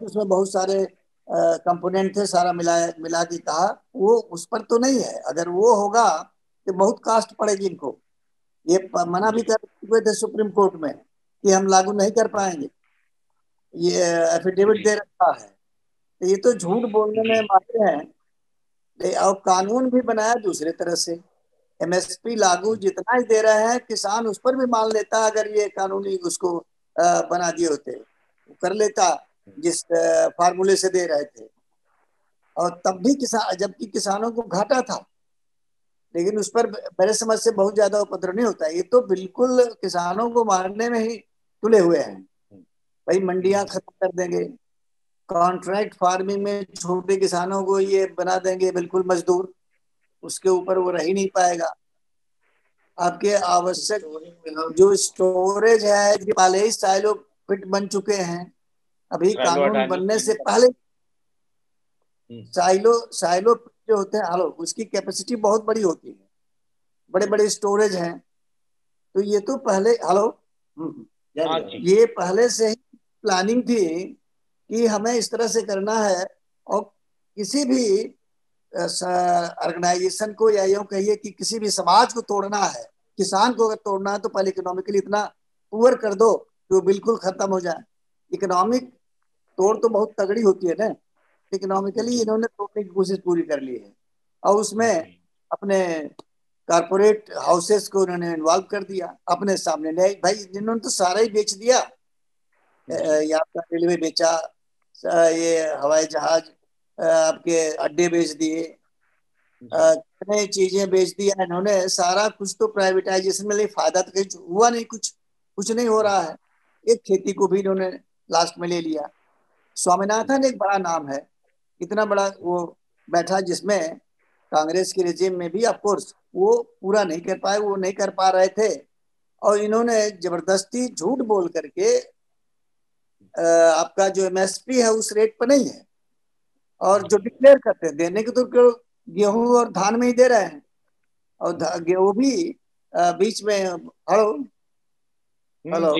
उसमें बहुत सारे कंपोनेंट थे, सारा मिला मिला के कहा, वो उस पर तो नहीं है। अगर वो होगा तो बहुत कास्ट पड़ेगी इनको। ये मना भी कर चुके थे सुप्रीम कोर्ट में कि हम लागू नहीं कर पाएँगे। ये एफिडेविट दे रखा है। तो ये तो झूठ बोलने में मारे हैं। और कानून भी बनाया दूसरे तरह से। एमएसपी लागू जितना ही दे रहा है, किसान उस पर भी मान लेता अगर ये कानूनी उसको बना दिए होते। कर लेता, जिस फार्मूले से दे रहे थे। और तब भी किसान जबकि किसानों को घाटा था। लेकिन उस पर मेरे समझ से बहुत ज़्यादा उपद्रव नहीं होता। ये तो बिल्कुल किसानों को मारने में ही तुले हुए हैं। भाई मंडियाँ खत्म कर देंगे। कॉन्ट्रैक्ट फ़ार्मिंग में छोटे किसानों को ये बना देंगे बिल्कुल मजदूर। उसके ऊपर वो रह ही नहीं पाएगा। आपके आवश्यक जो स्टोरेज है पहले ही साइलो फिट बन चुके हैं अभी कानून बनने से पहले हम्म। साइलो साइलो जो होते हैं हेलो उसकी कैपेसिटी बहुत बड़ी होती है। बड़े बड़े स्टोरेज हैं। तो ये तो पहले हेलो हम्म। हाँ ये पहले से ही प्लानिंग थी कि हमें इस तरह से करना है और किसी भी ऑर्गेनाइजेशन को या यूँ कहिए कि किसी भी समाज को तोड़ना है किसान को अगर तोड़ना है तो पहले इकोनॉमिकली इतना पुअर कर दो कि वो बिल्कुल खत्म हो जाए। इकोनॉमिक तोड़ तो बहुत तगड़ी होती है ना। इकोनॉमिकली इन्होंने तोड़ने की कोशिश पूरी कर ली है। और उसमें अपने कारपोरेट हाउसेस को उन्होंने इन्वॉल्व कर दिया। अपने सामने भाई जिन्होंने तो सारा ही बेच दिया। यहाँ का रेलवे बेचा ये हवाई जहाज़ आपके अड्डे बेच दिए। कितने चीज़ें बेच दिया इन्होंने। सारा कुछ तो प्राइवेटाइजेशन में फ़ायदा तो कहीं हुआ नहीं कुछ कुछ नहीं हो रहा है। एक खेती को भी इन्होंने लास्ट में ले लिया। स्वामीनाथन एक बड़ा नाम है। इतना बड़ा वो बैठा जिसमें कांग्रेस के रिजिम में भी ऑफकोर्स वो पूरा नहीं कर पाए वो नहीं कर पा रहे थे। और इन्होंने ज़बरदस्ती झूठ बोल करके आपका जो एमएसपी है उस रेट पर नहीं है। और जो डिक्लेयर करते हैं देने के तो गेहूँ और धान में ही दे रहे हैं। और गेहूँ भी बीच में हेलो? हम्म, हेलो?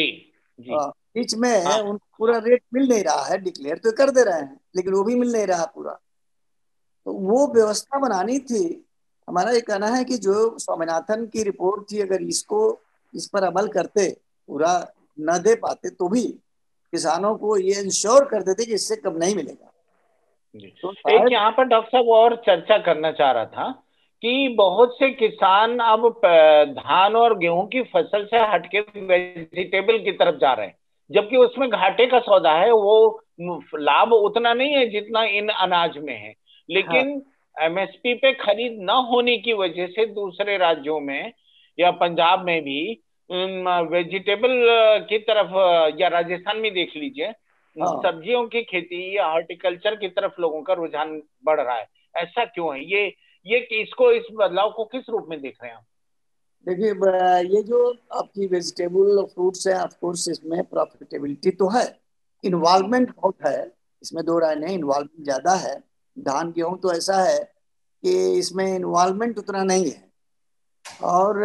बीच में हाँ। उनको पूरा रेट मिल नहीं रहा है डिक्लेयर तो कर दे रहे हैं लेकिन वो भी मिल नहीं रहा पूरा। तो वो व्यवस्था बनानी थी। हमारा ये कहना है कि जो स्वामीनाथन की रिपोर्ट थी अगर इसको इस पर अमल करते पूरा न दे पाते तो भी किसानों को ये इंश्योर कर देते कि इससे कम नहीं मिलेगा। तो एक यहाँ पर डॉक्टर साहब और चर्चा करना चाह रहा था कि बहुत से किसान अब धान और गेहूँ की फ़सल से हटके वेजिटेबल की तरफ़ जा रहे हैं। जबकि उसमें घाटे का सौदा है वो लाभ उतना नहीं है जितना इन अनाज में है। लेकिन एमएसपी हाँ। पे खरीद न होने की वजह से दूसरे राज्यों में या पंजाब में भी वेजिटेबल की तरफ़ या राजस्थान में देख लीजिए हाँ। सब्जियों की खेती या हॉर्टिकल्चर की तरफ़ लोगों का रुझान बढ़ रहा है। ऐसा क्यों है? ये ये इसको इस बदलाव को किस रूप में देख रहे हैं आप? देखिए ये जो आपकी वेजिटेबल फ्रूट्स है ऑफकोर्स इसमें प्रॉफिटेबिलिटी तो है। इन्वॉल्वमेंट बहुत है। इसमें दो राय नहीं इन्वॉल्वमेंट ज़्यादा है। धान गेहूँ तो ऐसा है कि इसमें इन्वॉल्वमेंट उतना नहीं है। और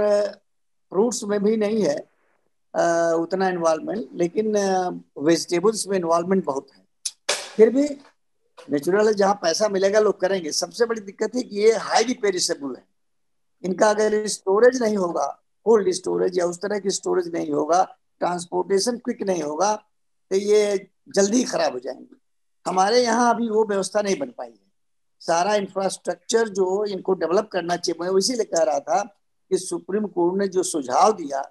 फ्रूट्स में भी नहीं है। उतना इन्वॉल्वमेंट लेकिन वेजिटेबल्स में इन्वॉल्वमेंट बहुत है। फिर भी नेचुरल जहाँ पैसा मिलेगा लोग करेंगे। सबसे बड़ी दिक्कत है कि ये हाईली पेरिसेबल है। इनका अगर स्टोरेज नहीं होगा कोल्ड स्टोरेज या उस तरह की स्टोरेज नहीं होगा ट्रांसपोर्टेशन क्विक नहीं होगा तो ये जल्दी खराब हो जाएँगे। हमारे यहाँ अभी वो व्यवस्था नहीं बन पाई है। सारा इंफ्रास्ट्रक्चर जो इनको डेवलप करना चाहिए, मैं इसीलिए कह रहा था कि सुप्रीम कोर्ट ने जो सुझाव दिया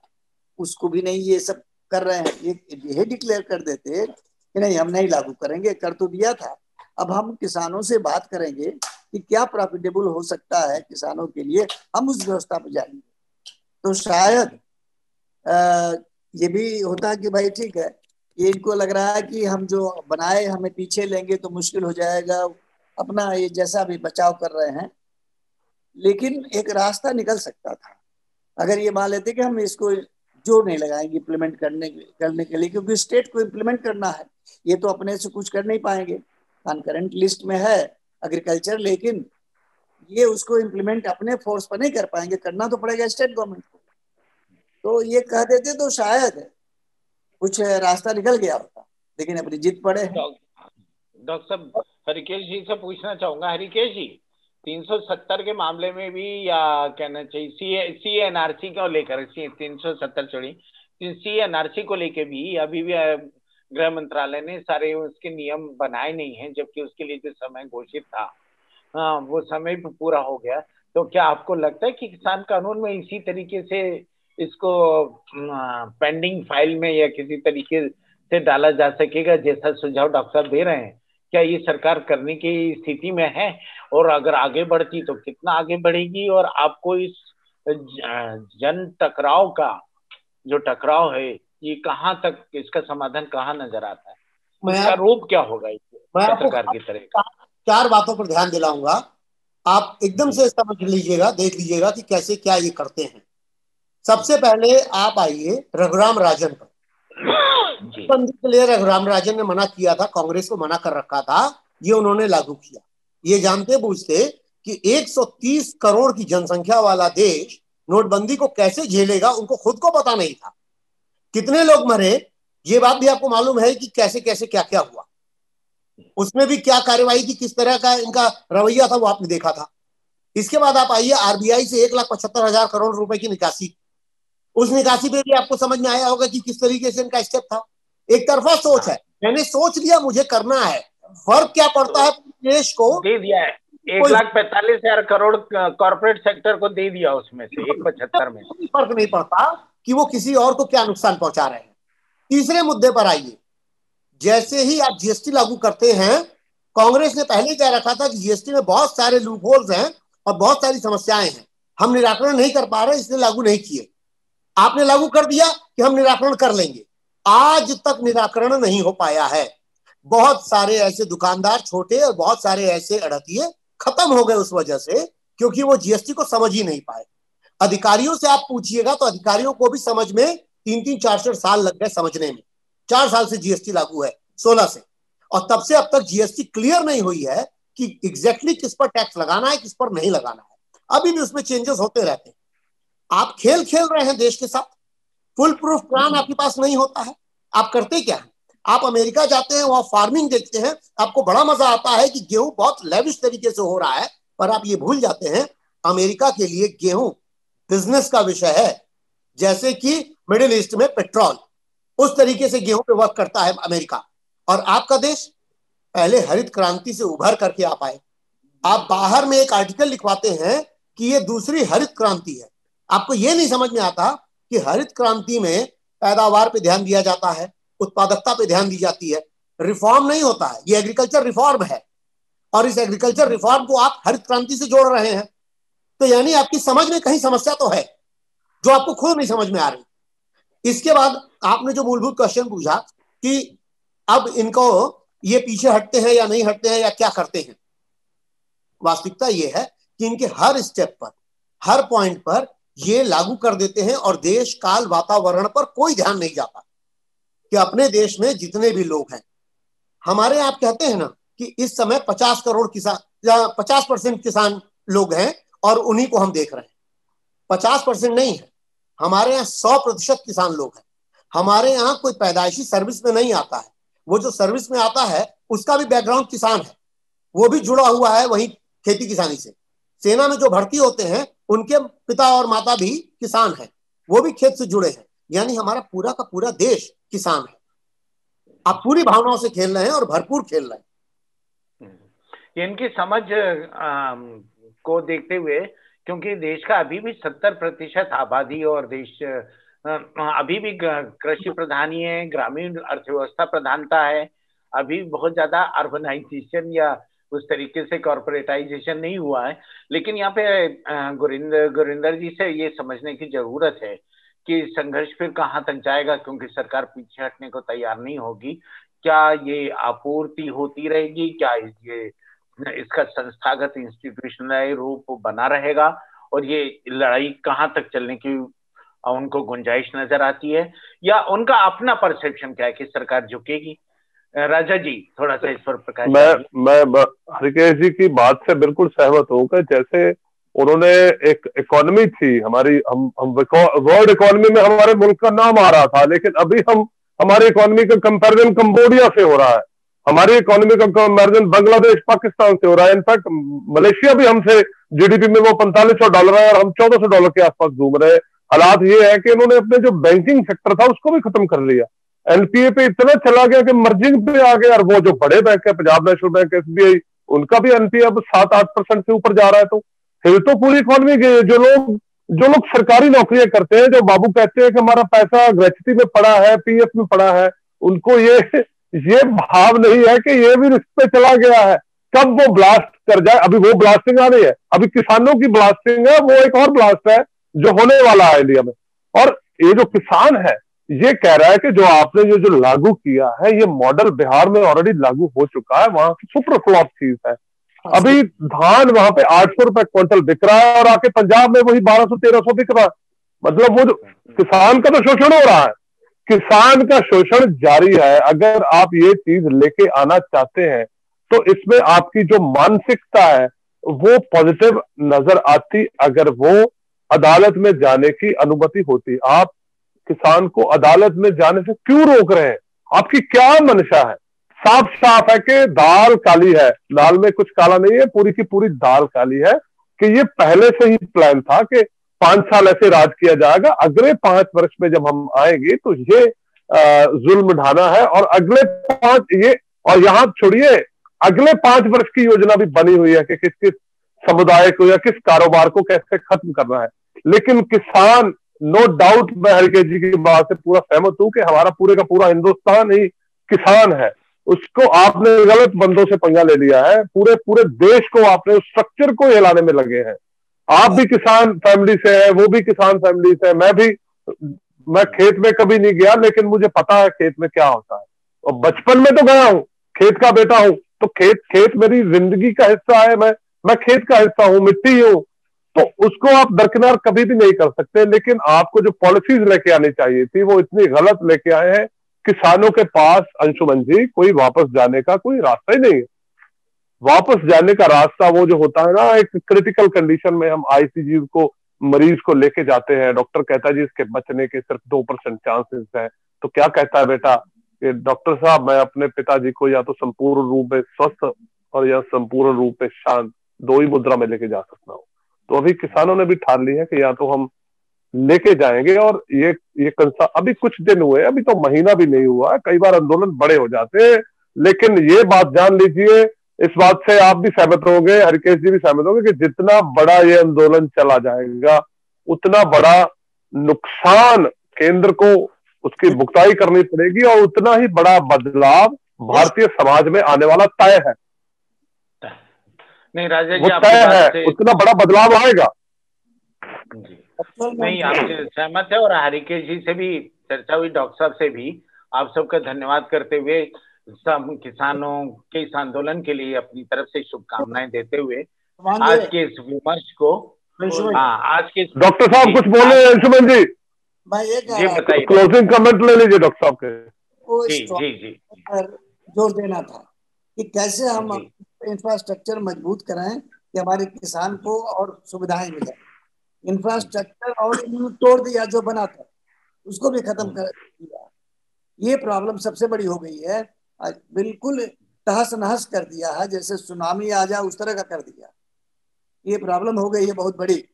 उसको भी नहीं ये सब कर रहे हैं। ये ये डिक्लेयर कर देते कि नहीं हम नहीं लागू करेंगे कर तो दिया था। अब हम किसानों से बात करेंगे कि क्या प्रॉफिटेबल हो सकता है किसानों के लिए हम उस व्यवस्था पर जाएँगे। तो शायद आ, ये भी होता कि भाई ठीक है ये इनको लग रहा है कि हम जो बनाए हमें पीछे लेंगे तो मुश्किल हो जाएगा अपना ये जैसा भी बचाव कर रहे हैं। लेकिन एक रास्ता निकल सकता था। अगर ये मान लेते कि हम इसको ज़ोर नहीं लगाएँगे इम्प्लीमेंट करने करने के लिए, क्योंकि स्टेट को इम्प्लीमेंट करना है। ये तो अपने से कुछ कर नहीं पाएँगे। करेंट लिस्ट में है एग्रीकल्चर लेकिन ये उसको इम्प्लीमेंट अपने फोर्स पर नहीं कर पाएँगे। करना तो पड़ेगा स्टेट गवर्नमेंट को। तो ये कह देते तो शायद कुछ रास्ता निकल गया होता। लेकिन अपनी जीत पड़े। डॉक्टर साहब, हरिकेश जी से पूछना चाहूँगा। हरिकेश जी 370 के मामले में भी, या कहना चाहिए, सी सी एनआरसी को लेकर सी तीन सौ सत्तर छोड़ी सी एनआरसी को लेकर भी अभी भी गृह मंत्रालय ने सारे उसके नियम बनाए नहीं हैं, जबकि उसके लिए जो समय घोषित था हाँ वो समय भी पूरा हो गया। तो क्या आपको लगता है कि किसान कानून में इसी तरीके से इसको पेंडिंग फ़ाइल में या किसी तरीके से डाला जा सकेगा, जैसा सुझाव डॉक्टर दे रहे हैं? क्या ये सरकार करने की स्थिति में है? और अगर आगे बढ़ती तो कितना आगे बढ़ेगी? और आपको इस जन टकराव का जो टकराव है ये कहाँ तक इसका समाधान कहाँ नज़र आता है? इसका रूप क्या होगा सरकार की तरह चार बातों पर ध्यान दिलाऊँगा। आप एकदम से समझ लीजिएगा देख लीजिएगा कि कैसे क्या ये करते हैं। सबसे पहले आप आइए रघुराम राजन पर। के लिए रघुराम राजन ने मना किया था, कांग्रेस को मना कर रखा था, ये उन्होंने लागू किया। ये जानते बूझते कि 130 करोड़ की जनसंख्या वाला देश नोटबंदी को कैसे झेलेगा, उनको खुद को पता नहीं था। कितने लोग मरे, ये बात भी आपको मालूम है कि कैसे कैसे क्या क्या हुआ। उसमें भी क्या कार्यवाही की, किस तरह का इनका रवैया था, वो आपने देखा था। इसके बाद आप आइए, आरबीआई से एक लाख पचहत्तर हज़ार करोड़ रुपए की निकासी। उस निकासी पे भी आपको समझ में आया होगा कि किस तरीके से इनका स्टेप था। एक तरफा सोच है। मैंने सोच लिया मुझे करना है। फ़र्क क्या पड़ता है देश को? दे दिया है। एक लाख पैंतालीस हज़ार करोड़ कॉर्पोरेट सेक्टर को दे दिया उसमें से एक पचहत्तर में। फ़र्क नहीं पड़ता कि वो किसी और को क्या नुकसान पहुँचा रहे हैं। तीसरे मुद्दे पर आइए। जैसे ही आप जीएसटी लागू करते हैं कांग्रेस ने पहले कह रखा था कि जीएसटी में बहुत सारे लूप होल्स हैं और बहुत सारी समस्याएँ हैं। हम निराकरण नहीं कर पा रहे इसलिए लागू नहीं किए। आपने लागू कर दिया कि हम निराकरण कर लेंगे। आज तक निराकरण नहीं हो पाया है। बहुत सारे ऐसे दुकानदार छोटे और बहुत सारे ऐसे अड़तिये खत्म हो गए उस वजह से, क्योंकि वो जीएसटी को समझ ही नहीं पाए। अधिकारियों से आप पूछिएगा तो अधिकारियों को भी समझ में तीन तीन चार चार साल लग गए समझने में। चार साल से जीएसटी लागू है, सोलह से। और तब से अब तक जीएसटी क्लियर नहीं हुई है कि एग्जैक्टली किस पर टैक्स लगाना है, किस पर नहीं लगाना है। अभी भी उसमें चेंजेस होते रहते हैं। आप खेल खेल रहे हैं देश के साथ। फुल प्रूफ प्लान आपके पास नहीं होता है। आप करते क्या है? आप अमेरिका जाते हैं वहाँ फ़ार्मिंग देखते हैं। आपको बड़ा मज़ा आता है कि गेहूँ बहुत लेविश तरीके से हो रहा है पर आप ये भूल जाते हैं अमेरिका के लिए गेहूँ बिज़नेस का विषय है। जैसे कि मिडिल ईस्ट में पेट्रोल उस तरीके से गेहूँ पे वर्क करता है अमेरिका। और आपका देश? पहले हरित क्रांति से उभर करके आ पाए आप बाहर में एक आर्टिकल लिखवाते हैं कि ये दूसरी हरित क्रांति है। आपको ये नहीं समझ में आता कि हरित क्रांति में पैदावार पे ध्यान दिया जाता है, उत्पादकता पे ध्यान दी जाती है। रिफॉर्म नहीं होता है, ये एग्रीकल्चर रिफॉर्म है। और इस एग्रीकल्चर रिफॉर्म को आप हरित क्रांति से जोड़ रहे हैं। तो यानी आपकी समझ में कहीं समस्या तो है, जो आपको खुद नहीं समझ में आ रही। इसके बाद आपने जो मूलभूत क्वेश्चन पूछा कि अब इनको ये पीछे हटते हैं या नहीं हटते हैं या क्या करते हैं? वास्तविकता ये है कि इनके हर स्टेप पर, हर पॉइंट पर ये लागू कर देते हैं और देश काल वातावरण पर कोई ध्यान नहीं जाता कि अपने देश में जितने भी लोग हैं। हमारे आप कहते हैं ना कि इस समय पचास करोड़ किसान पचास परसेंट किसान लोग हैं और उन्हीं को हम देख रहे हैं। पचास परसेंट नहीं है। हमारे यहाँ सौ प्रतिशत किसान लोग हैं। हमारे यहाँ कोई पैदाइशी सर्विस में नहीं आता है। वो जो सर्विस में आता है, उसका भी बैकग्राउंड किसान है। वो भी जुड़ा हुआ है वही खेती किसानी से। सेना में जो भर्ती होते हैं, उनके पिता और माता भी किसान हैं वो भी खेत से जुड़े हैं यानी हमारा पूरा का पूरा देश किसान है आप पूरी भावनाओं से खेल रहे हैं और भरपूर खेल रहे हैं हम्म। इनकी समझ आ, को देखते हुए क्योंकि देश का अभी भी सत्तर प्रतिशत आबादी और देश अभी भी कृषि प्रधान ही है ग्रामीण अर्थव्यवस्था प्रधानता है अभी बहुत ज़्यादा अर्बनाइजेशन या उस तरीके से कॉरपोरेटाइजेशन नहीं हुआ है। लेकिन यहाँ पे गुरिंदर गुरिंदर जी से ये समझने की ज़रूरत है कि संघर्ष फिर कहाँ तक जाएगा, क्योंकि सरकार पीछे हटने को तैयार नहीं होगी। क्या ये आपूर्ति होती रहेगी? क्या ये, इसका संस्थागत इंस्टीट्यूशनल रूप बना रहेगा? और ये लड़ाई कहाँ तक चलने की उनको गुंजाइश नज़र आती है? या उनका अपना परसेप्शन क्या है कि सरकार झुकेगी? राजा जी थोड़ा सा इस पर प्रकाश मैं मैं हरिकेश जी की बात से बिल्कुल सहमत हूँ कि जैसे उन्होंने एक इकोनॉमी थी हमारी हम हम वर्ल्ड इकोनॉमी में हमारे मुल्क का नाम आ रहा था लेकिन अभी हम हमारी इकोनॉमी का कंपैरिजन कंबोडिया से हो रहा है। हमारी इकोनॉमी का कंपैरिजन बांग्लादेश पाकिस्तान से हो रहा है। इनफैक्ट मलेशिया भी हमसे जीडीपी में वो पैंतालीस सौ डॉलर है और हम चौदह सौ डॉलर के आसपास घूम रहे हैं। हालात ये है कि इन्होंने अपने जो बैंकिंग सेक्टर था उसको भी खत्म कर लिया। एनपीए पे इतना चला गया कि मर्जिंग पे आ गया और वो जो बड़े बैंक है, पंजाब नेशनल बैंक, एसबीआई, उनका भी एनपीए अब सात आठ परसेंट से ऊपर जा रहा है। तो फिर तो पूरी इकोनॉमी जो लोग जो लोग सरकारी नौकरियाँ करते हैं, जो बाबू कहते हैं कि हमारा पैसा ग्रेचुटी में पड़ा है पीएफ में पड़ा है, उनको ये ये भाव नहीं है कि ये भी रिस्क पे चला गया है। कब वो ब्लास्ट कर जाए? अभी वो ब्लास्टिंग आ रही है। अभी किसानों की ब्लास्टिंग है, वो एक और ब्लास्ट है, जो होने वाला है इंडिया में। और ये जो किसान है ये कह रहा है कि जो आपने जो जो लागू किया है ये मॉडल बिहार में ऑलरेडी लागू हो चुका है वहाँ की सुपर फ्लॉप चीज़ है। अभी धान वहाँ पे आठ सौ रुपए क्विंटल बिक रहा है और आके पंजाब में वही बारह सौ तेरह सौ बिक रहा है। मतलब वो जो किसान का तो शोषण हो रहा है। किसान का शोषण जारी है। अगर आप ये चीज़ लेके आना चाहते हैं तो इसमें आपकी जो मानसिकता है वो पॉजिटिव नज़र आती अगर वो अदालत में जाने की अनुमति होती। आप किसान को अदालत में जाने से क्यों रोक रहे हैं? आपकी क्या मंशा है? साफ़ साफ़ है कि दाल काली है। दाल में कुछ काला नहीं है, पूरी की पूरी दाल काली है कि ये पहले से ही प्लान था कि पाँच साल ऐसे राज किया जाएगा। अगले पाँच वर्ष में जब हम आएँगे तो ये जुल्म ढाना है और अगले पाँच ये, और यहाँ छोड़िए, अगले पाँच वर्ष की योजना भी बनी हुई है कि किस किस समुदाय को या किस कारोबार को कैसे खत्म करना है। लेकिन किसान नो डाउट मैं हरिकेश जी की बात से पूरा सहमत हूँ कि हमारा पूरे का पूरा हिंदुस्तान ही किसान है। उसको आपने गलत बंदों से पंगा ले लिया है। पूरे पूरे देश को आपने उस स्ट्रक्चर को हिलाने में लगे हैं। आप भी किसान फैमिली से है, वो भी किसान फैमिली से है। मैं भी, मैं खेत में कभी नहीं गया, लेकिन मुझे पता है खेत में क्या होता है। और बचपन में तो गया हूँ, खेत का बेटा हूँ। तो खेत खेत मेरी ज़िंदगी का हिस्सा है। मैं मैं खेत का हिस्सा हूँ, मिट्टी हूँ। तो उसको आप दरकिनार कभी भी नहीं कर सकते, लेकिन आपको जो पॉलिसीज़ लेके आनी चाहिए थी, वो इतनी गलत लेके आए हैं, किसानों के पास, अंशुमन जी, कोई वापस जाने का कोई रास्ता ही नहीं है। वापस जाने का रास्ता वो जो होता है ना, एक क्रिटिकल कंडीशन में हम आईसीजी को, मरीज़ को लेके जाते हैं डॉक्टर कहता है जी, इसके बचने के सिर्फ़ दो परसेंट चांसेस हैं। तो क्या कहता है बेटा? कि डॉक्टर साहब, मैं अपने पिताजी को या तो संपूर्ण रूप में स्वस्थ और या संपूर्ण रूप में शांत, दो ही मुद्रा में लेके जा सकता हूँ। तो अभी किसानों ने भी ठान ली है कि या तो हम लेके जाएँगे और ये ये कंसा अभी कुछ दिन हुए अभी तो महीना भी नहीं हुआ कई बार आंदोलन बड़े हो जाते हैं लेकिन ये बात जान लीजिए इस बात से आप भी सहमत होंगे हरिकेश जी भी सहमत होंगे कि जितना बड़ा ये आंदोलन चला जाएगा उतना बड़ा नुकसान केंद्र को उसकी भुगताई करनी पड़ेगी और उतना ही बड़ा बदलाव भारतीय समाज में आने वाला तय है। नहीं राजा जी तय है उतना बड़ा बदलाव आएगा। नहीं आपसे सहमत है और हरिकेश जी से भी चर्चा हुई डॉक्टर साहब से भी आप सबका धन्यवाद करते हुए सब किसानों के इस आंदोलन के लिए अपनी तरफ़ से शुभकामनाएँ देते हुए आज के इस विमर्श को हाँ आज के डॉक्टर साहब कुछ बोले अंशुमन जी? मैं ये जी बताइए। क्लोजिंग कमेंट ले लीजिए डॉक्टर साहब के। जी जी जी। ज़ोर देना था कि कैसे हम इंफ्रास्ट्रक्चर मज़बूत कराएँ कि हमारे किसान को और सुविधाएँ मिले। इंफ्रास्ट्रक्चर और तोड़ दिया जो बना था उसको भी खत्म कर दिया। ये प्रॉब्लम सबसे बड़ी हो गई है। बिल्कुल तहस नहस कर दिया है जैसे सुनामी आ जाए उस तरह का कर दिया। ये प्रॉब्लम हो गई है बहुत बड़ी।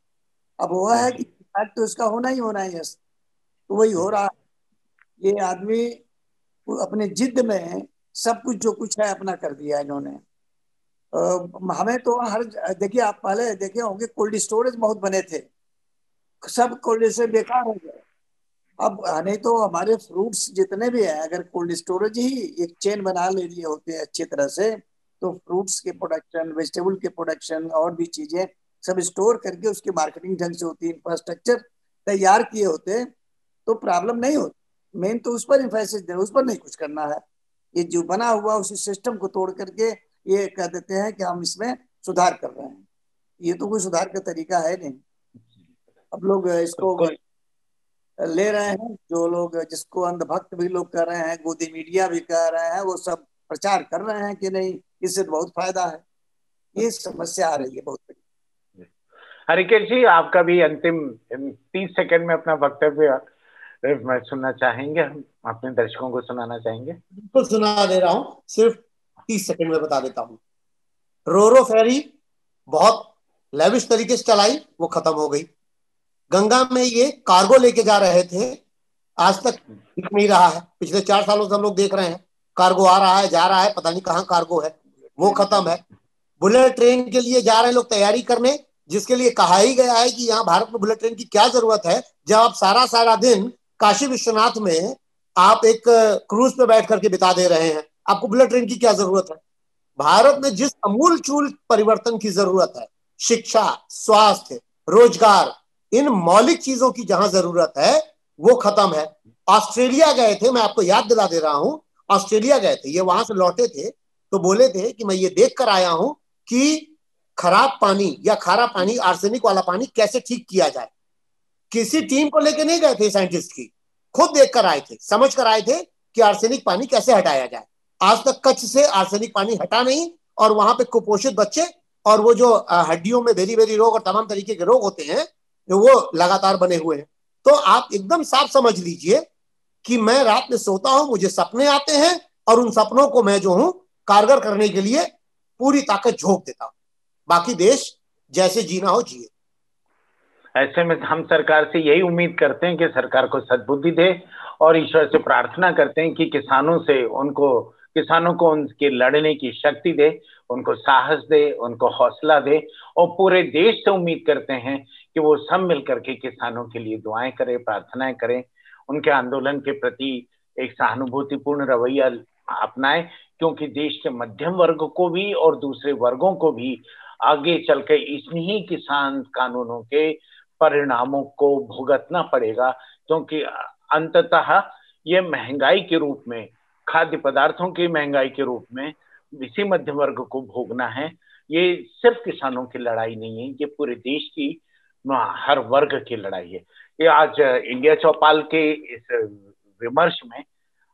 अब वो है कि तो इसका होना ही होना है तो वही हो रहा है। ये आदमी अपने जिद में सब कुछ जो कुछ है अपना कर दिया इन्होंने। हमें तो हर देखिए आप पहले देखे होंगे कोल्ड स्टोरेज बहुत बने थे। सब कोल्ड स्टोरेज बेकार हो गए। अब नहीं तो हमारे फ्रूट्स जितने भी है, अगर कोल्ड स्टोरेज ही एक चेन बना ले लिए होते हैं अच्छी तरह से तो फ्रूट्स के प्रोडक्शन, वेजिटेबल के प्रोडक्शन, और भी चीज़ें सब स्टोर करके उसकी मार्केटिंग ढंग से होती है इंफ्रास्ट्रक्चर तैयार किए होते तो प्रॉब्लम नहीं होती। मेन तो उस पर इन्फोसिस दे, उस पर नहीं कुछ करना है। ये जो बना हुआ उसी सिस्टम को तोड़ करके ये कह देते हैं कि हम इसमें सुधार कर रहे हैं। ये तो कोई सुधार का तरीका है नहीं। अब लोग इसको ले रहे हैं जो लोग जिसको अंधभक्त भी लोग कर रहे हैं गोदी मीडिया भी कर रहे हैं वो सब प्रचार कर रहे हैं कि नहीं इससे तो बहुत फ़ायदा है। ये समस्या आ रही है बहुत बड़ी। हरिकेश जी आपका भी अंतिम तीस सेकंड में अपना वक्तव्य मैं सुनना चाहेंगे हम? अपने दर्शकों को सुनाना चाहेंगे? बिल्कुल सुना दे रहा हूँ। सिर्फ़ तीस सेकंड में बता देता हूँ। रोरो फेरी बहुत लेविश तरीके से चलाई, वो खत्म हो गई। गंगा में ये कार्गो लेके जा रहे थे, आज तक दिख नहीं रहा है। पिछले चार सालों से हम लोग देख रहे हैं, कार्गो आ रहा है, जा रहा है, पता नहीं कहाँ कार्गो है, वो खत्म है। बुलेट ट्रेन के लिए जा रहे हैं लोग तैयारी करने, जिसके लिए कहा ही गया है कि यहाँ भारत में बुलेट ट्रेन की क्या ज़रूरत है, जब आप सारा सारा दिन काशी विश्वनाथ में आप एक क्रूज पे बैठ करके बिता दे रहे हैं। आपको बुलेट ट्रेन की क्या ज़रूरत है? भारत में जिस अमूल चूल परिवर्तन की ज़रूरत है, शिक्षा, स्वास्थ्य, रोज़गार, इन मौलिक चीज़ों की जहाँ ज़रूरत है, वो खत्म है। ऑस्ट्रेलिया गए थे, मैं आपको याद दिला दे रहा हूँ, ऑस्ट्रेलिया गए थे, ये वहाँ से लौटे थे तो बोले थे कि मैं ये देख कर आया हूँ कि खराब पानी या खारा पानी, आर्सेनिक वाला पानी कैसे ठीक किया जाए। किसी टीम को लेके नहीं गए थे साइंटिस्ट की, खुद देख कर आए थे समझ कर आए थे कि आर्सेनिक पानी कैसे हटाया जाए। आज तक कच्छ से आर्सेनिक पानी हटा नहीं और वहाँ पे कुपोषित बच्चे और वो जो हड्डियों में वेरी वेरी रोग और तमाम तरीके के रोग होते हैं वो लगातार बने हुए हैं। तो आप एकदम साफ़ समझ लीजिए कि मैं रात में सोता हूँ, मुझे सपने आते हैं और उन सपनों को मैं जो हूँ, कारगर करने के लिए पूरी ताकत झोंक देता हूँ। बाकी देश जैसे जीना हो, जिए। ऐसे में हम सरकार से यही उम्मीद करते हैं कि सरकार को सद्बुद्धि दे और ईश्वर से प्रार्थना करते हैं कि किसानों से उनको किसानों को उनके लड़ने की शक्ति दे, उनको साहस दे, उनको हौसला दे और पूरे देश से उम्मीद करते हैं कि वो सब मिल करके किसानों के लिए दुआएँ करें, प्रार्थनाएँ करें, उनके आंदोलन के प्रति एक सहानुभूतिपूर्ण रवैया अपनाएँ, क्योंकि देश के मध्यम वर्ग को भी और दूसरे वर्गों को भी आगे चल के इन्हीं किसान कानूनों के परिणामों को भुगतना पड़ेगा, क्योंकि अंततः ये महँगाई के रूप में खाद्य पदार्थों की महँगाई के रूप में इसी मध्य वर्ग को भोगना है। ये सिर्फ़ किसानों की लड़ाई नहीं है, ये पूरे देश की हर वर्ग की लड़ाई है। ये आज इंडिया चौपाल के इस विमर्श में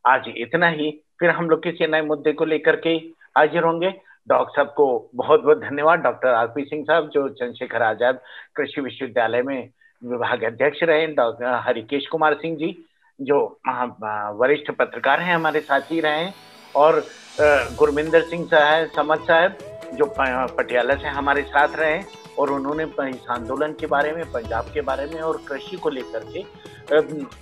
आज इतना ही। फिर हम लोग किसी नए मुद्दे को लेकर के हाजिर होंगे। डॉक्टर साहब को बहुत बहुत धन्यवाद। डॉक्टर आरपी सिंह साहब, जो चंद्रशेखर आज़ाद कृषि विश्वविद्यालय में विभाग अध्यक्ष रहे। डॉक्टर हरिकेश कुमार सिंह जी जो वरिष्ठ पत्रकार हैं, हमारे साथी रहे और गुरमिंदर सिंह साहब समझ साहब, जो पटियाला से हमारे साथ रहे और उन्होंने इस आंदोलन के बारे में, पंजाब के बारे में और कृषि को लेकर के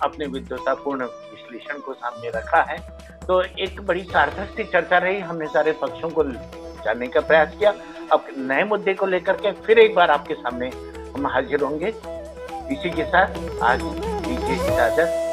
अपने विद्वतापूर्ण विश्लेषण को सामने रखा है। तो एक बड़ी सार्थक सी चर्चा रही, हमने सारे पक्षों को जानने का प्रयास किया। अब नए मुद्दे को लेकर के फिर एक बार आपके सामने हम हाजिर होंगे। इसी के साथ आज दीजिए इजाज़त